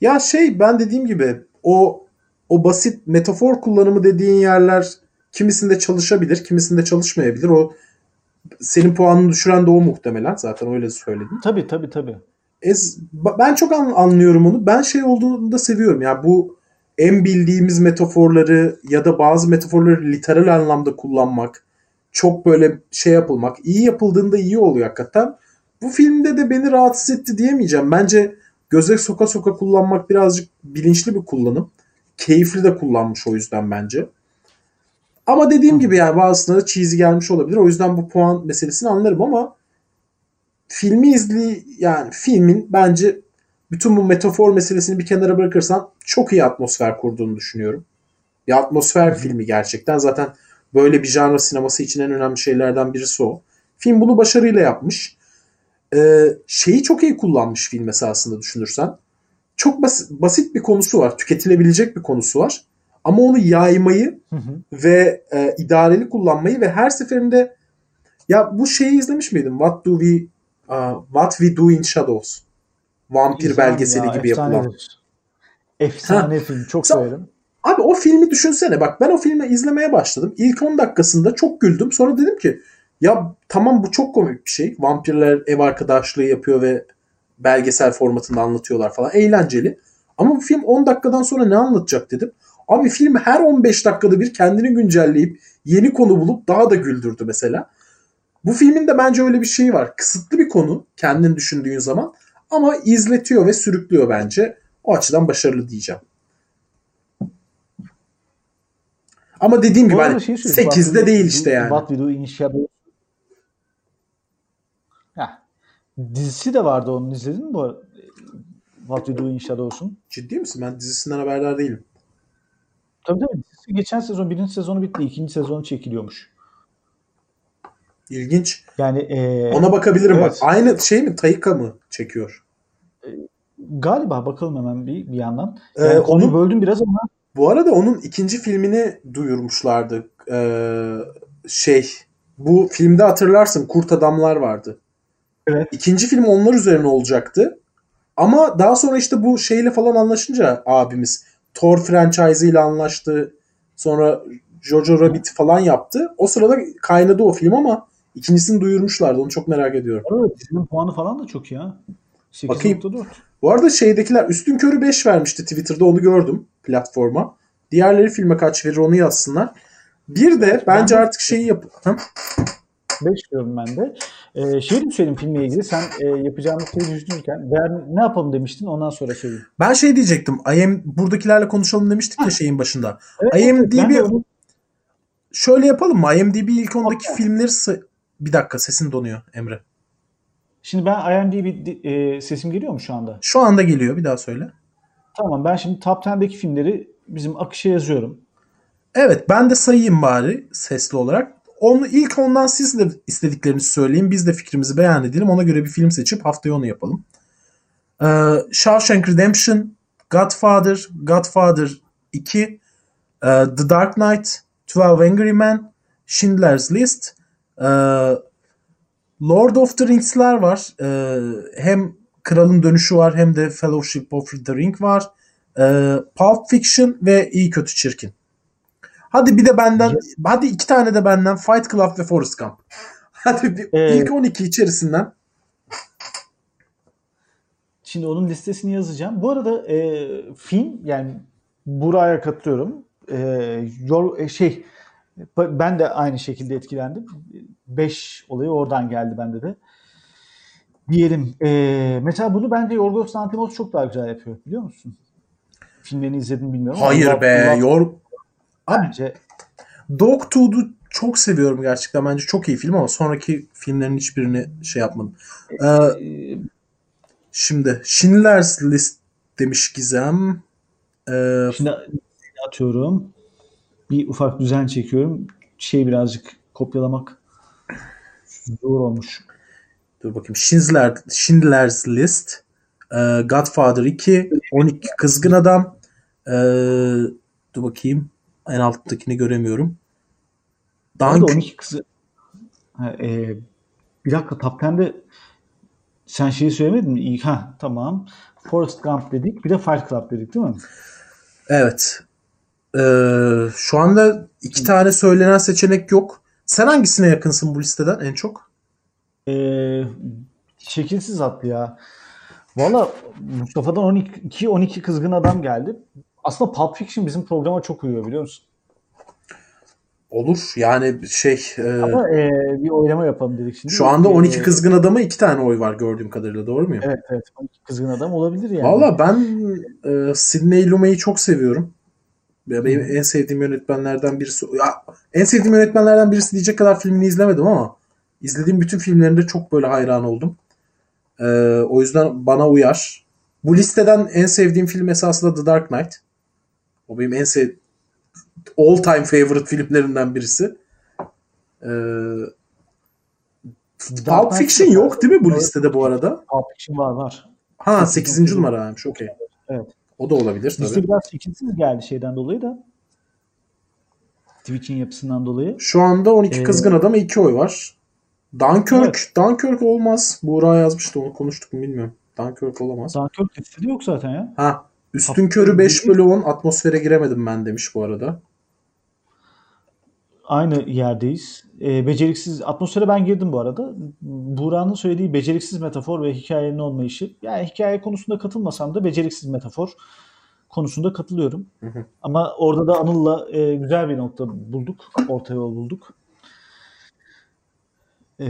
Ya şey ben dediğim gibi o o basit metafor kullanımı dediğin yerler kimisinde çalışabilir, kimisinde çalışmayabilir. O senin puanını düşüren de o muhtemelen. Zaten öyle söyledim. Tabii tabii tabii. Ez, ben çok an- anlıyorum onu. Ben şey olduğunu da seviyorum. Ya bu en bildiğimiz metaforları ya da bazı metaforları literal anlamda kullanmak, çok böyle şey yapılmak, iyi yapıldığında iyi oluyor hakikaten. Bu filmde de beni rahatsız etti diyemeyeceğim. Bence göze soka soka kullanmak birazcık bilinçli bir kullanım. Keyifli de kullanmış o yüzden bence. Ama dediğim gibi yani bazısına da cheesy gelmiş olabilir. O yüzden bu puan meselesini anlarım ama filmi izli yani filmin bence bütün bu metafor meselesini bir kenara bırakırsan çok iyi atmosfer kurduğunu düşünüyorum. Bir atmosfer filmi gerçekten. Zaten böyle bir janra sineması için en önemli şeylerden birisi o. Film bunu başarıyla yapmış. Ee, şeyi çok iyi kullanmış film esasında düşünürsen. Çok bas- basit bir konusu var. Tüketilebilecek bir konusu var. Ama onu yaymayı Hı hı. ve e, idareli kullanmayı ve her seferinde ya bu şeyi izlemiş miydin? What do we uh, What we do in shadows? Vampir İzlemem belgeseli ya, gibi yapılan. efsanedir. Efsane film. Çok Sa- severim. Abi o filmi düşünsene. Bak ben o filmi izlemeye başladım. İlk 10 dakikasında çok güldüm. Sonra dedim ki ya tamam bu çok komik bir şey. Vampirler ev arkadaşlığı yapıyor ve belgesel formatında anlatıyorlar falan. Eğlenceli. Ama bu film 10 dakikadan sonra ne anlatacak dedim. Abi film her 15 dakikada bir kendini güncelleyip yeni konu bulup daha da güldürdü mesela. Bu filmin de bence öyle bir şeyi var. Kısıtlı bir konu kendin düşündüğün zaman ama izletiyor ve sürüklüyor bence. O açıdan başarılı diyeceğim. Ama dediğim gibi hani söyleyeyim. 8'de What değil işte yani. What We Do in. Heh. Dizisi de vardı onun izledin mi bu? What We Do in Shadows'un? Ciddi misin? Ben dizisinden haberdar değilim. Tabii tabii. Dizisi geçen sezon birinci sezonu bitti. ikinci sezonu çekiliyormuş. İlginç. Yani ee, Ona bakabilirim evet. bak. Aynı şey mi? Taika mı çekiyor? galiba bakalım hemen bir, bir yandan. Ee, Yani konuyu onun- böldüm biraz ama Bu arada onun ikinci filmini duyurmuşlardı. Ee, şey bu filmde hatırlarsın Kurt Adamlar vardı. Evet. İkinci film onlar üzerine olacaktı. Ama daha sonra işte bu şeyle falan anlaşınca abimiz Thor franchise ile anlaştı. Sonra Jojo Rabbit falan yaptı. O sırada kaynadı o film ama ikincisini duyurmuşlardı. Onu çok merak ediyorum. arada dizinin puanı falan da çok ya. Bakayım. 8.4. Bu arada şeydekiler Üstün Körü 5 vermişti Twitter'da onu gördüm platforma. Diğerleri filme kaç verir onu yazsınlar. Bir de bence Ben- artık şeyi yap. Hı? 5 diyorum ben de. Ee, şey de söyleyeyim filmle ilgili. Sen e, yapacağımız şeyi düşünürken veya ne yapalım demiştin ondan sonra söyleyeyim. Ben şey diyecektim. IM buradakilerle konuşalım demiştik ya şeyin başında. Evet, evet, IMDb de onu- şöyle yapalım mı? IMDb ilk ondaki filmleri bir dakika sesin donuyor Emre. Şimdi ben IMDb e, sesim geliyor mu şu anda? Şu anda geliyor bir daha söyle. Tamam ben şimdi Top 10'deki filmleri bizim akışa yazıyorum. Evet ben de sayayım bari sesli olarak. Onu ilk ondan siz de istediklerinizi söyleyin. Biz de fikrimizi beyan edelim. Ona göre bir film seçip haftaya onu yapalım. Ee, Shawshank Redemption, Godfather, Godfather 2, e, The Dark Knight, 12 Angry Men, Schindler's List, e, Lord of the Rings'ler var. E, hem Kralın Dönüşü var hem de Fellowship of the Ring var. E, Pulp Fiction ve İyi Kötü Çirkin. Hadi bir de benden hadi iki tane de benden Fight Club ve Forrest Gump. Hadi bir, Ee, ilk 12 içerisinden Şimdi onun listesini yazacağım. Bu arada e, film yani Buraya katılıyorum. E, yor, e, şey ben de aynı şekilde etkilendim. 5 olayı oradan geldi bende de. Diyelim. E, mesela bunu bence Yorgos Lanthimos çok daha güzel yapıyor. Biliyor musun? Filmlerini izledim bilmiyorum. ama hayır Love- be Love yor bence Dog Tooth'u çok seviyorum gerçekten. Bence çok iyi film ama sonraki filmlerin hiçbirini şey yapmadım. Ee, şimdi Schindler's List demiş Gizem. Ee, Şimdi atıyorum. Bir ufak düzen çekiyorum. Şey birazcık kopyalamak zor olmuş. dur bakayım. Schindler, Schindler's List. Ee, Godfather 2. 12 Kızgın Adam. Ee, dur bakayım. En alttakini göremiyorum. Dunk. 12 kızı ha, e, bir dakika Top 10'de sen şeyi söylemedin mi? Ha tamam. Forrest Gump dedik. Bir de Fight Club dedik değil mi? Evet. Ee, şu anda iki tane söylenen seçenek yok. Sen hangisine yakınsın bu listeden en çok? Ee, şekilsiz attı ya. Valla Mustafa'dan 12 12 kızgın adam geldi. Aslında Pulp Fiction bizim programa çok uyuyor biliyor musun? Olur. Yani şey e, Ama e, bir oylama yapalım dedik şimdi. şu anda 12 Ee, kızgın adama iki tane oy var gördüğüm kadarıyla. Doğru muyum? Evet evet 12 kızgın adam olabilir yani. Valla ben e, Sidney Lumet'i çok seviyorum. Benim en sevdiğim yönetmenlerden birisi. Ya, en sevdiğim yönetmenlerden birisi diyecek kadar filmini izlemedim ama izlediğim bütün filmlerinde çok böyle hayran oldum. E, o yüzden bana uyar. Bu listeden en sevdiğim film esasında The Dark Knight. O benim en sev all time favorite filmlerimden birisi. E, Dark Pulp Fiction yok değil mi bu listede bu arada? Pulp Fiction var var. Ha Sekizinci 8. numaraymış okey. Evet. O da olabilir Liste tabii. biraz şekilsiz geldi şeyden dolayı da. Twitch'in yapısından dolayı. Şu anda 12 Ee, kızgın adama 2 oy var. Dunkirk, Evet. Dunkirk olmaz. Buğra yazmıştı onu konuştuk mu bilmiyorum. Dunkirk olamaz. Dunkirk listede yok zaten ya. Ha, üstün körü 5 bölü 10 atmosfere giremedim ben demiş bu arada. Aynı yerdeyiz. Ee, beceriksiz atmosfere ben girdim bu arada. Buğra'nın söylediği beceriksiz metafor ve hikayenin olmayışı. Yani hikaye konusunda katılmasam da beceriksiz metafor konusunda katılıyorum. Hı hı. Ama orada da Anıl'la e, güzel bir nokta bulduk. Orta yol bulduk. Ee,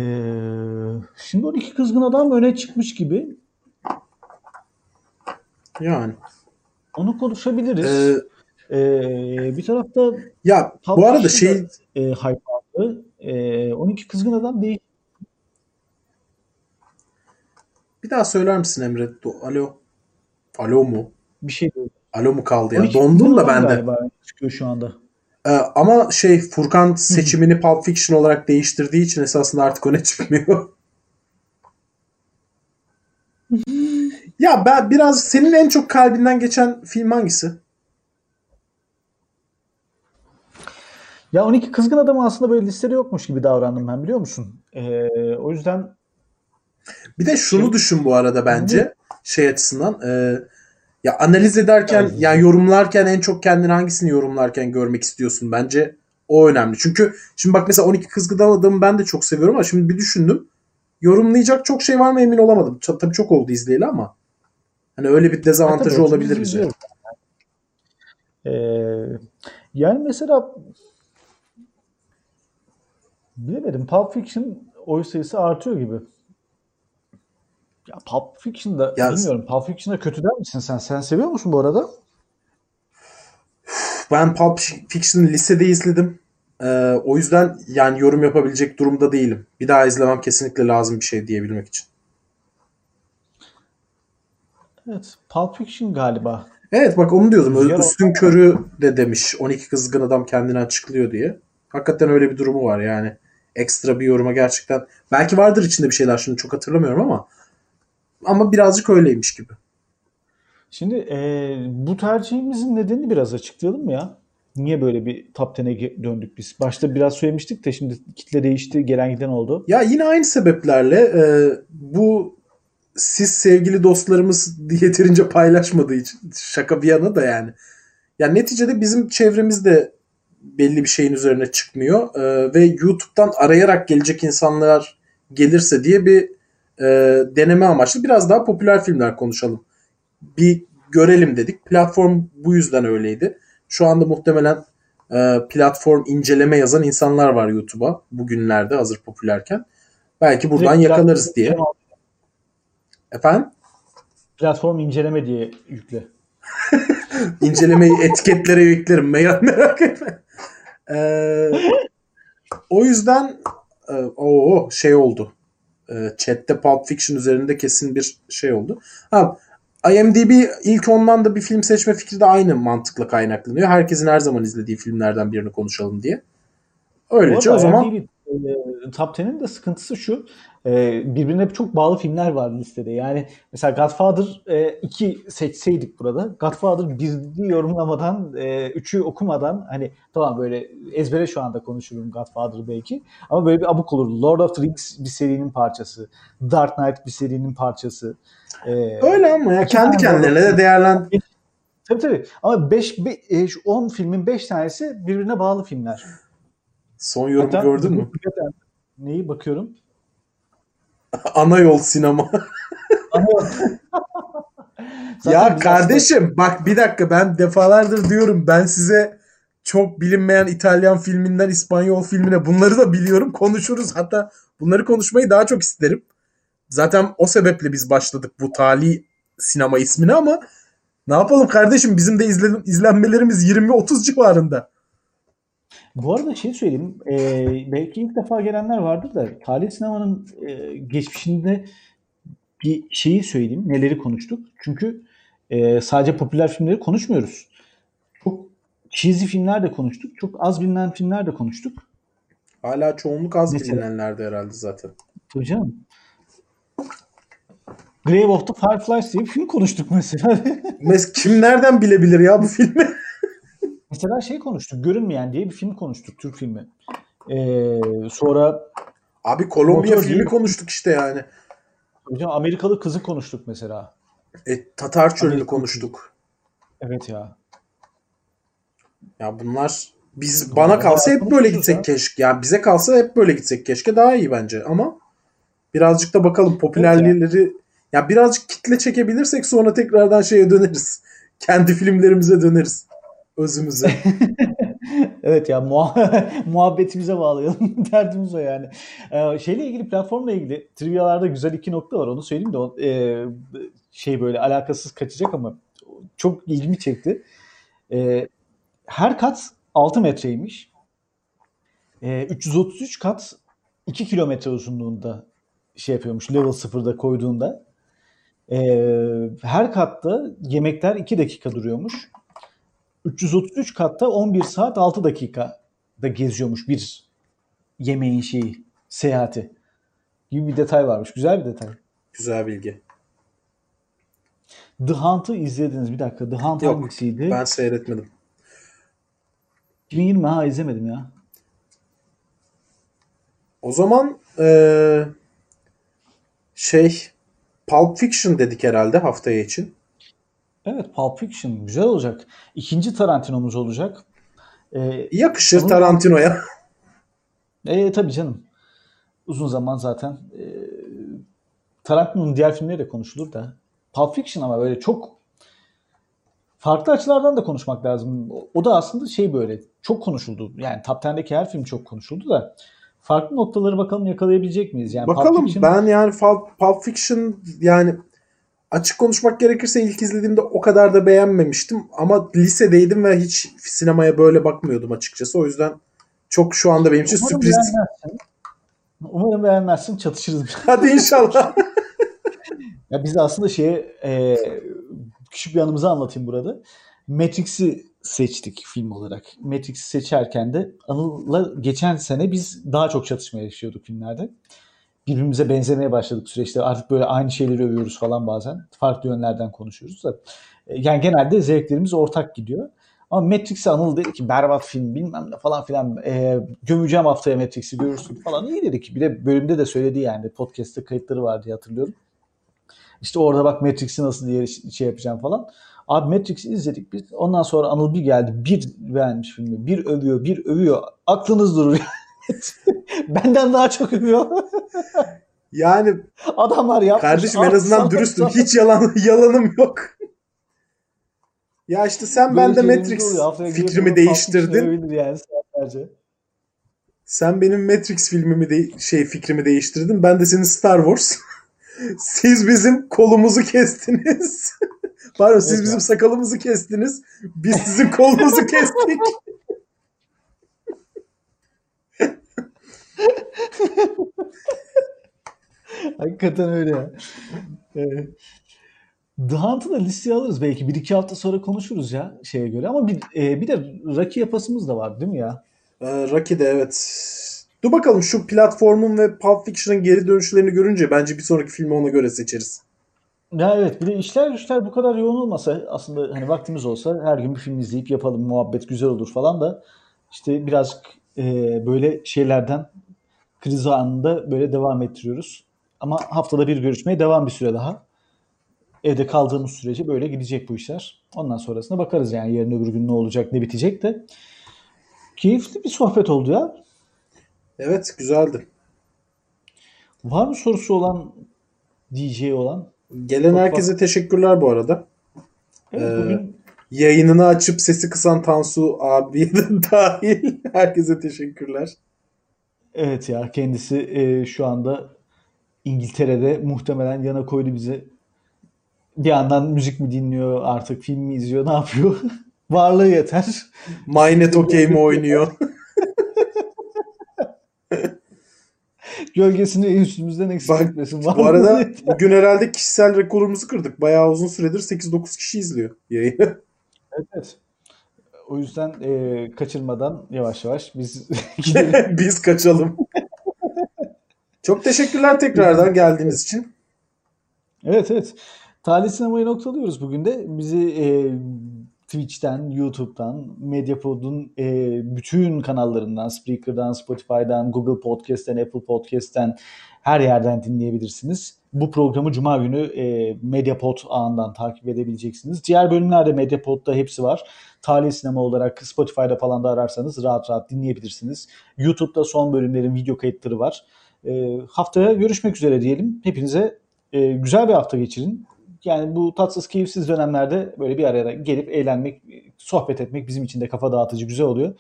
şimdi 12 kızgın adam öne çıkmış gibi. Yani. Onu konuşabiliriz. Ee, Ee, bir tarafta ya bu arada şey da, e, hype. E, 12 kızgın adam değil. bir daha söyler misin Emre? Alo. Alo mu? Bir şey değil. Alo mu kaldı ya? 12 Dondum da ben de. çıkıyor şu anda. Ee, ama şey Furkan seçimini Pulp Fiction olarak değiştirdiği için esasında artık öne çıkmıyor. ya ben biraz senin en çok kalbinden geçen film hangisi? Ya 12 kızgın adam aslında böyle listede yokmuş gibi davrandım ben biliyor musun? E, o yüzden Bir de şunu Şey- düşün bu arada bence şey açısından e, ya analiz ederken Evet. yani yorumlarken en çok kendini hangisini yorumlarken görmek istiyorsun bence o önemli. Çünkü şimdi bak mesela 12 kızgın adamı ben de çok seviyorum ama şimdi bir düşündüm. Yorumlayacak çok şey var mı emin olamadım. Tabii çok oldu izleyeli ama hani öyle bir dezavantajı Tabii, olabilir biz bize. izliyoruz. E, yani mesela bilemedim Pulp Fiction oy sayısı artıyor gibi. Ya Pulp Fiction'da Ya- bilmiyorum. Pulp Fiction'da kötü der misin sen? Sen seviyor musun bu arada? Ben Pulp Fiction'ı lisede izledim. Ee, o yüzden yani yorum yapabilecek durumda değilim. Bir daha izlemem kesinlikle lazım bir şey diyebilmek için. Evet. Pulp Fiction galiba. Evet bak onu diyordum. Rüzgar Üstün körü de demiş. 12 kızgın adam kendini açıklıyor diye. Hakikaten öyle bir durumu var yani. Ekstra bir yoruma gerçekten. Belki vardır içinde bir şeyler şimdi çok hatırlamıyorum ama ama birazcık öyleymiş gibi. Şimdi e, bu tercihimizin nedenini biraz açıklayalım mı ya? Niye böyle bir top 10'e ge- döndük biz? Başta biraz söylemiştik de şimdi kitle değişti, gelen giden oldu. Ya yine aynı sebeplerle e, bu siz sevgili dostlarımız yeterince paylaşmadığı için şaka bir yana da yani. Ya neticede bizim çevremizde belli bir şeyin üzerine çıkmıyor. E, ve YouTube'dan arayarak gelecek insanlar gelirse diye bir e, deneme amaçlı biraz daha popüler filmler konuşalım. Bir görelim dedik. Platform bu yüzden öyleydi. Şu anda muhtemelen e, platform inceleme yazan insanlar var YouTube'a bugünlerde hazır popülerken. Belki buradan Direkt yakalarız diye. Efendim? Platform inceleme diye yükle. İncelemeyi etiketlere yüklerim. Merak, merak etme. Ee, o yüzden e, o şey oldu. E, chat'te Pulp Fiction üzerinde kesin bir şey oldu. Ha, IMDb ilk ondan da bir film seçme fikri de aynı mantıkla kaynaklanıyor. Herkesin her zaman izlediği filmlerden birini konuşalım diye. Öylece o zaman IMDb, e, Top 10'in de sıkıntısı şu. E, birbirine çok bağlı filmler var listede. Yani mesela Godfather 2 seçseydik burada. Godfather 1'i yorumlamadan, 3'ü okumadan hani tamam böyle ezbere şu anda konuşurum Godfather belki. Ama böyle bir abuk olur. Lord of the Rings bir serinin parçası. Dark Knight bir serinin parçası. E, öyle ama ya kendi kendilerine de değerlen Tabii tabii. Ama 5 10 filmin 5 tanesi birbirine bağlı filmler. son yorumu Hatta- gördün mü? Neyi bakıyorum? Ana yol sinema. Ya kardeşim bak bir dakika ben defalardır diyorum ben size çok bilinmeyen İtalyan filminden İspanyol filmine bunları da biliyorum konuşuruz hatta bunları konuşmayı daha çok isterim. Zaten o sebeple biz başladık bu tali sinema ismini ama ne yapalım kardeşim bizim de izlen- izlenmelerimiz 20-30 civarında. Bu arada şey söyleyeyim. e, belki ilk defa gelenler vardır da Talih Sinema'nın e, geçmişinde bir şeyi söyleyeyim. Neleri konuştuk. Çünkü e, sadece popüler filmleri konuşmuyoruz. Çok cheesy filmler de konuştuk. Çok az bilinen filmler de konuştuk. Hala çoğunluk az Mesela? bilinenlerde herhalde zaten. Tabii canım. Grave of the Fireflies diye bir film konuştuk mesela. Mes kim nereden bilebilir ya bu filmi? mesela şey konuştuk. Görünmeyen diye bir film konuştuk. Türk filmi. E, sonra Abi Kolombiya Motor filmi değil. konuştuk işte yani. hocam Amerikalı kızı konuştuk mesela. E, Tatar Çölü'nü konuştuk. Evet ya. Ya bunlar biz Bunlar bana kalsa hep böyle gitsek ya. keşke. Ya bize kalsa hep böyle gitsek keşke daha iyi bence ama birazcık da bakalım popülerliğleri ya birazcık kitle çekebilirsek sonra tekrardan şeye döneriz. Kendi filmlerimize döneriz. Özümüze. Evet ya muha- muhabbetimize bağlayalım. Derdimiz o yani. Ee, şeyle ilgili platformla ilgili trivialarda güzel iki nokta var. Onu söyleyeyim de o, e, şey böyle alakasız kaçacak ama çok ilgimi çekti. E, her kat 6 metreymiş. E, 333 kat 2 kilometre uzunluğunda şey yapıyormuş level sıfırda koyduğunda. E, her katta yemekler 2 dakika duruyormuş. 333 katta 11 saat 6 dakika da geziyormuş bir yemeğin şeyi, seyahati gibi bir detay varmış. Güzel bir detay. Güzel bilgi. The Hunt'ı izlediniz. Bir dakika. The Hunt Yok, hangisiydi? Ben seyretmedim. 2020 ha izlemedim ya. O zaman eee, şey Pulp Fiction dedik herhalde haftaya için. Evet Pulp Fiction güzel olacak. İkinci Tarantino'muz olacak. Ee, Yakışır Onun- Tarantino'ya. e, tabii canım. Uzun zaman zaten e, Tarantino'nun diğer filmleri de konuşulur da. Pulp Fiction ama böyle çok farklı açılardan da konuşmak lazım. O- da aslında şey böyle çok konuşuldu. Yani Top 10'deki her film çok konuşuldu da farklı noktaları bakalım yakalayabilecek miyiz? Yani Pulp Bakalım Fiction- ben yani Pulp, Pulp Fiction yani açık konuşmak gerekirse ilk izlediğimde o kadar da beğenmemiştim ama lisedeydim ve hiç sinemaya böyle bakmıyordum açıkçası. O yüzden çok şu anda benim için Umarım sürpriz. beğenmezsin. Umarım beğenmezsin çatışırız. Hadi inşallah. Ya biz aslında şeye e, küçük bir anımızı anlatayım burada. Matrix'i seçtik film olarak. Matrix'i seçerken de Anıl'la geçen sene biz daha çok çatışma yaşıyorduk filmlerde. Birbirimize benzemeye başladık süreçte. Artık böyle aynı şeyleri övüyoruz falan bazen. Farklı yönlerden konuşuyoruz da. E, Yani genelde zevklerimiz ortak gidiyor. Ama Matrix'e Anıl dedi ki berbat film bilmem ne falan filan e, gömeceğim haftaya Matrix'i görürsün falan. İyi dedik. Bir de bölümde de söyledi yani podcast'te kayıtları var diye hatırlıyorum. İşte orada bak Matrix'i nasıl diye şey yapacağım falan. Abi Matrix'i izledik biz. Ondan sonra Anıl bir geldi. Bir beğenmiş filmi. Bir övüyor, bir övüyor. Aklınız durur. Benden daha çok övüyor. Yani Adamlar yapmış. kardeşim en azından dürüstüm. Hiç yalan yalanım yok. Ya işte sen Böyle bende Matrix oluyor. Fikrimi değiştirdin. Yani saatlerce. Sen benim Matrix filmimi de şey fikrimi değiştirdin. Ben de senin Star Wars. siz bizim kolumuzu kestiniz. Pardon siz Evet bizim abi. sakalımızı kestiniz. Biz sizin kolunuzu kestik. Hakikaten öyle ya. Ee, The Hunt'ı da listeye alırız belki. Bir iki hafta sonra konuşuruz ya şeye göre. Ama bir, e, bir de Rocky yapasımız da var değil mi ya? Ee, Rocky'de evet. Dur bakalım şu platformun ve Pulp Fiction'ın geri dönüşlerini görünce bence bir sonraki filmi ona göre seçeriz. Ya evet bir de işler güçler bu kadar yoğun olmasa aslında hani vaktimiz olsa her gün bir film izleyip yapalım muhabbet güzel olur falan da işte birazcık e, böyle şeylerden kriz anında böyle devam ettiriyoruz. Ama haftada bir görüşmeye devam bir süre daha. Evde kaldığımız sürece böyle gidecek bu işler. Ondan sonrasına bakarız yani yarın öbür gün ne olacak ne bitecek de. Keyifli bir sohbet oldu ya. Evet güzeldi. Var mı sorusu olan DJ olan? Gelen Çok herkese teşekkürler bu arada. Evet Ee, bugün Yayınını açıp sesi kısan Tansu abiye de dahil herkese teşekkürler. Evet ya kendisi e, şu anda İngiltere'de muhtemelen yana koydu bize. Bir yandan müzik mi dinliyor artık film mi izliyor ne yapıyor? Varlığı yeter. Mynet okey mi oynuyor? Gölgesini üstümüzden eksik Bak, etmesin. Bu arada yeter. bugün herhalde kişisel rekorumuzu kırdık. Bayağı uzun süredir 8-9 kişi izliyor yayını. Evet, evet. O yüzden e, kaçırmadan yavaş yavaş biz. Biz kaçalım. Çok teşekkürler tekrardan geldiğiniz için. Evet evet. Talih sinemayı noktalıyoruz bugün de. Bizi e, Twitch'ten, YouTube'dan, Mediapod'un e, bütün kanallarından, Spreaker'dan, Spotify'dan, Google Podcast'ten, Apple Podcast'ten her yerden dinleyebilirsiniz. Bu programı Cuma günü e, Mediapod ağından takip edebileceksiniz. Diğer bölümlerde Mediapod'da hepsi var. Talih Sinema olarak Spotify'da falan da ararsanız rahat rahat dinleyebilirsiniz. YouTube'da son bölümlerin video kayıtları var. E, haftaya görüşmek üzere diyelim. Hepinize e, güzel bir hafta geçirin. Yani bu tatsız keyifsiz dönemlerde böyle bir araya gelip eğlenmek, sohbet etmek bizim için de kafa dağıtıcı güzel oluyor.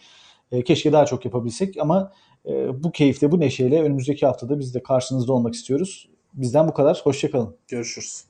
E, keşke daha çok yapabilsek ama e, bu keyifle, bu neşeyle önümüzdeki haftada biz de karşınızda olmak istiyoruz. Bizden bu kadar. Hoşçakalın. Görüşürüz.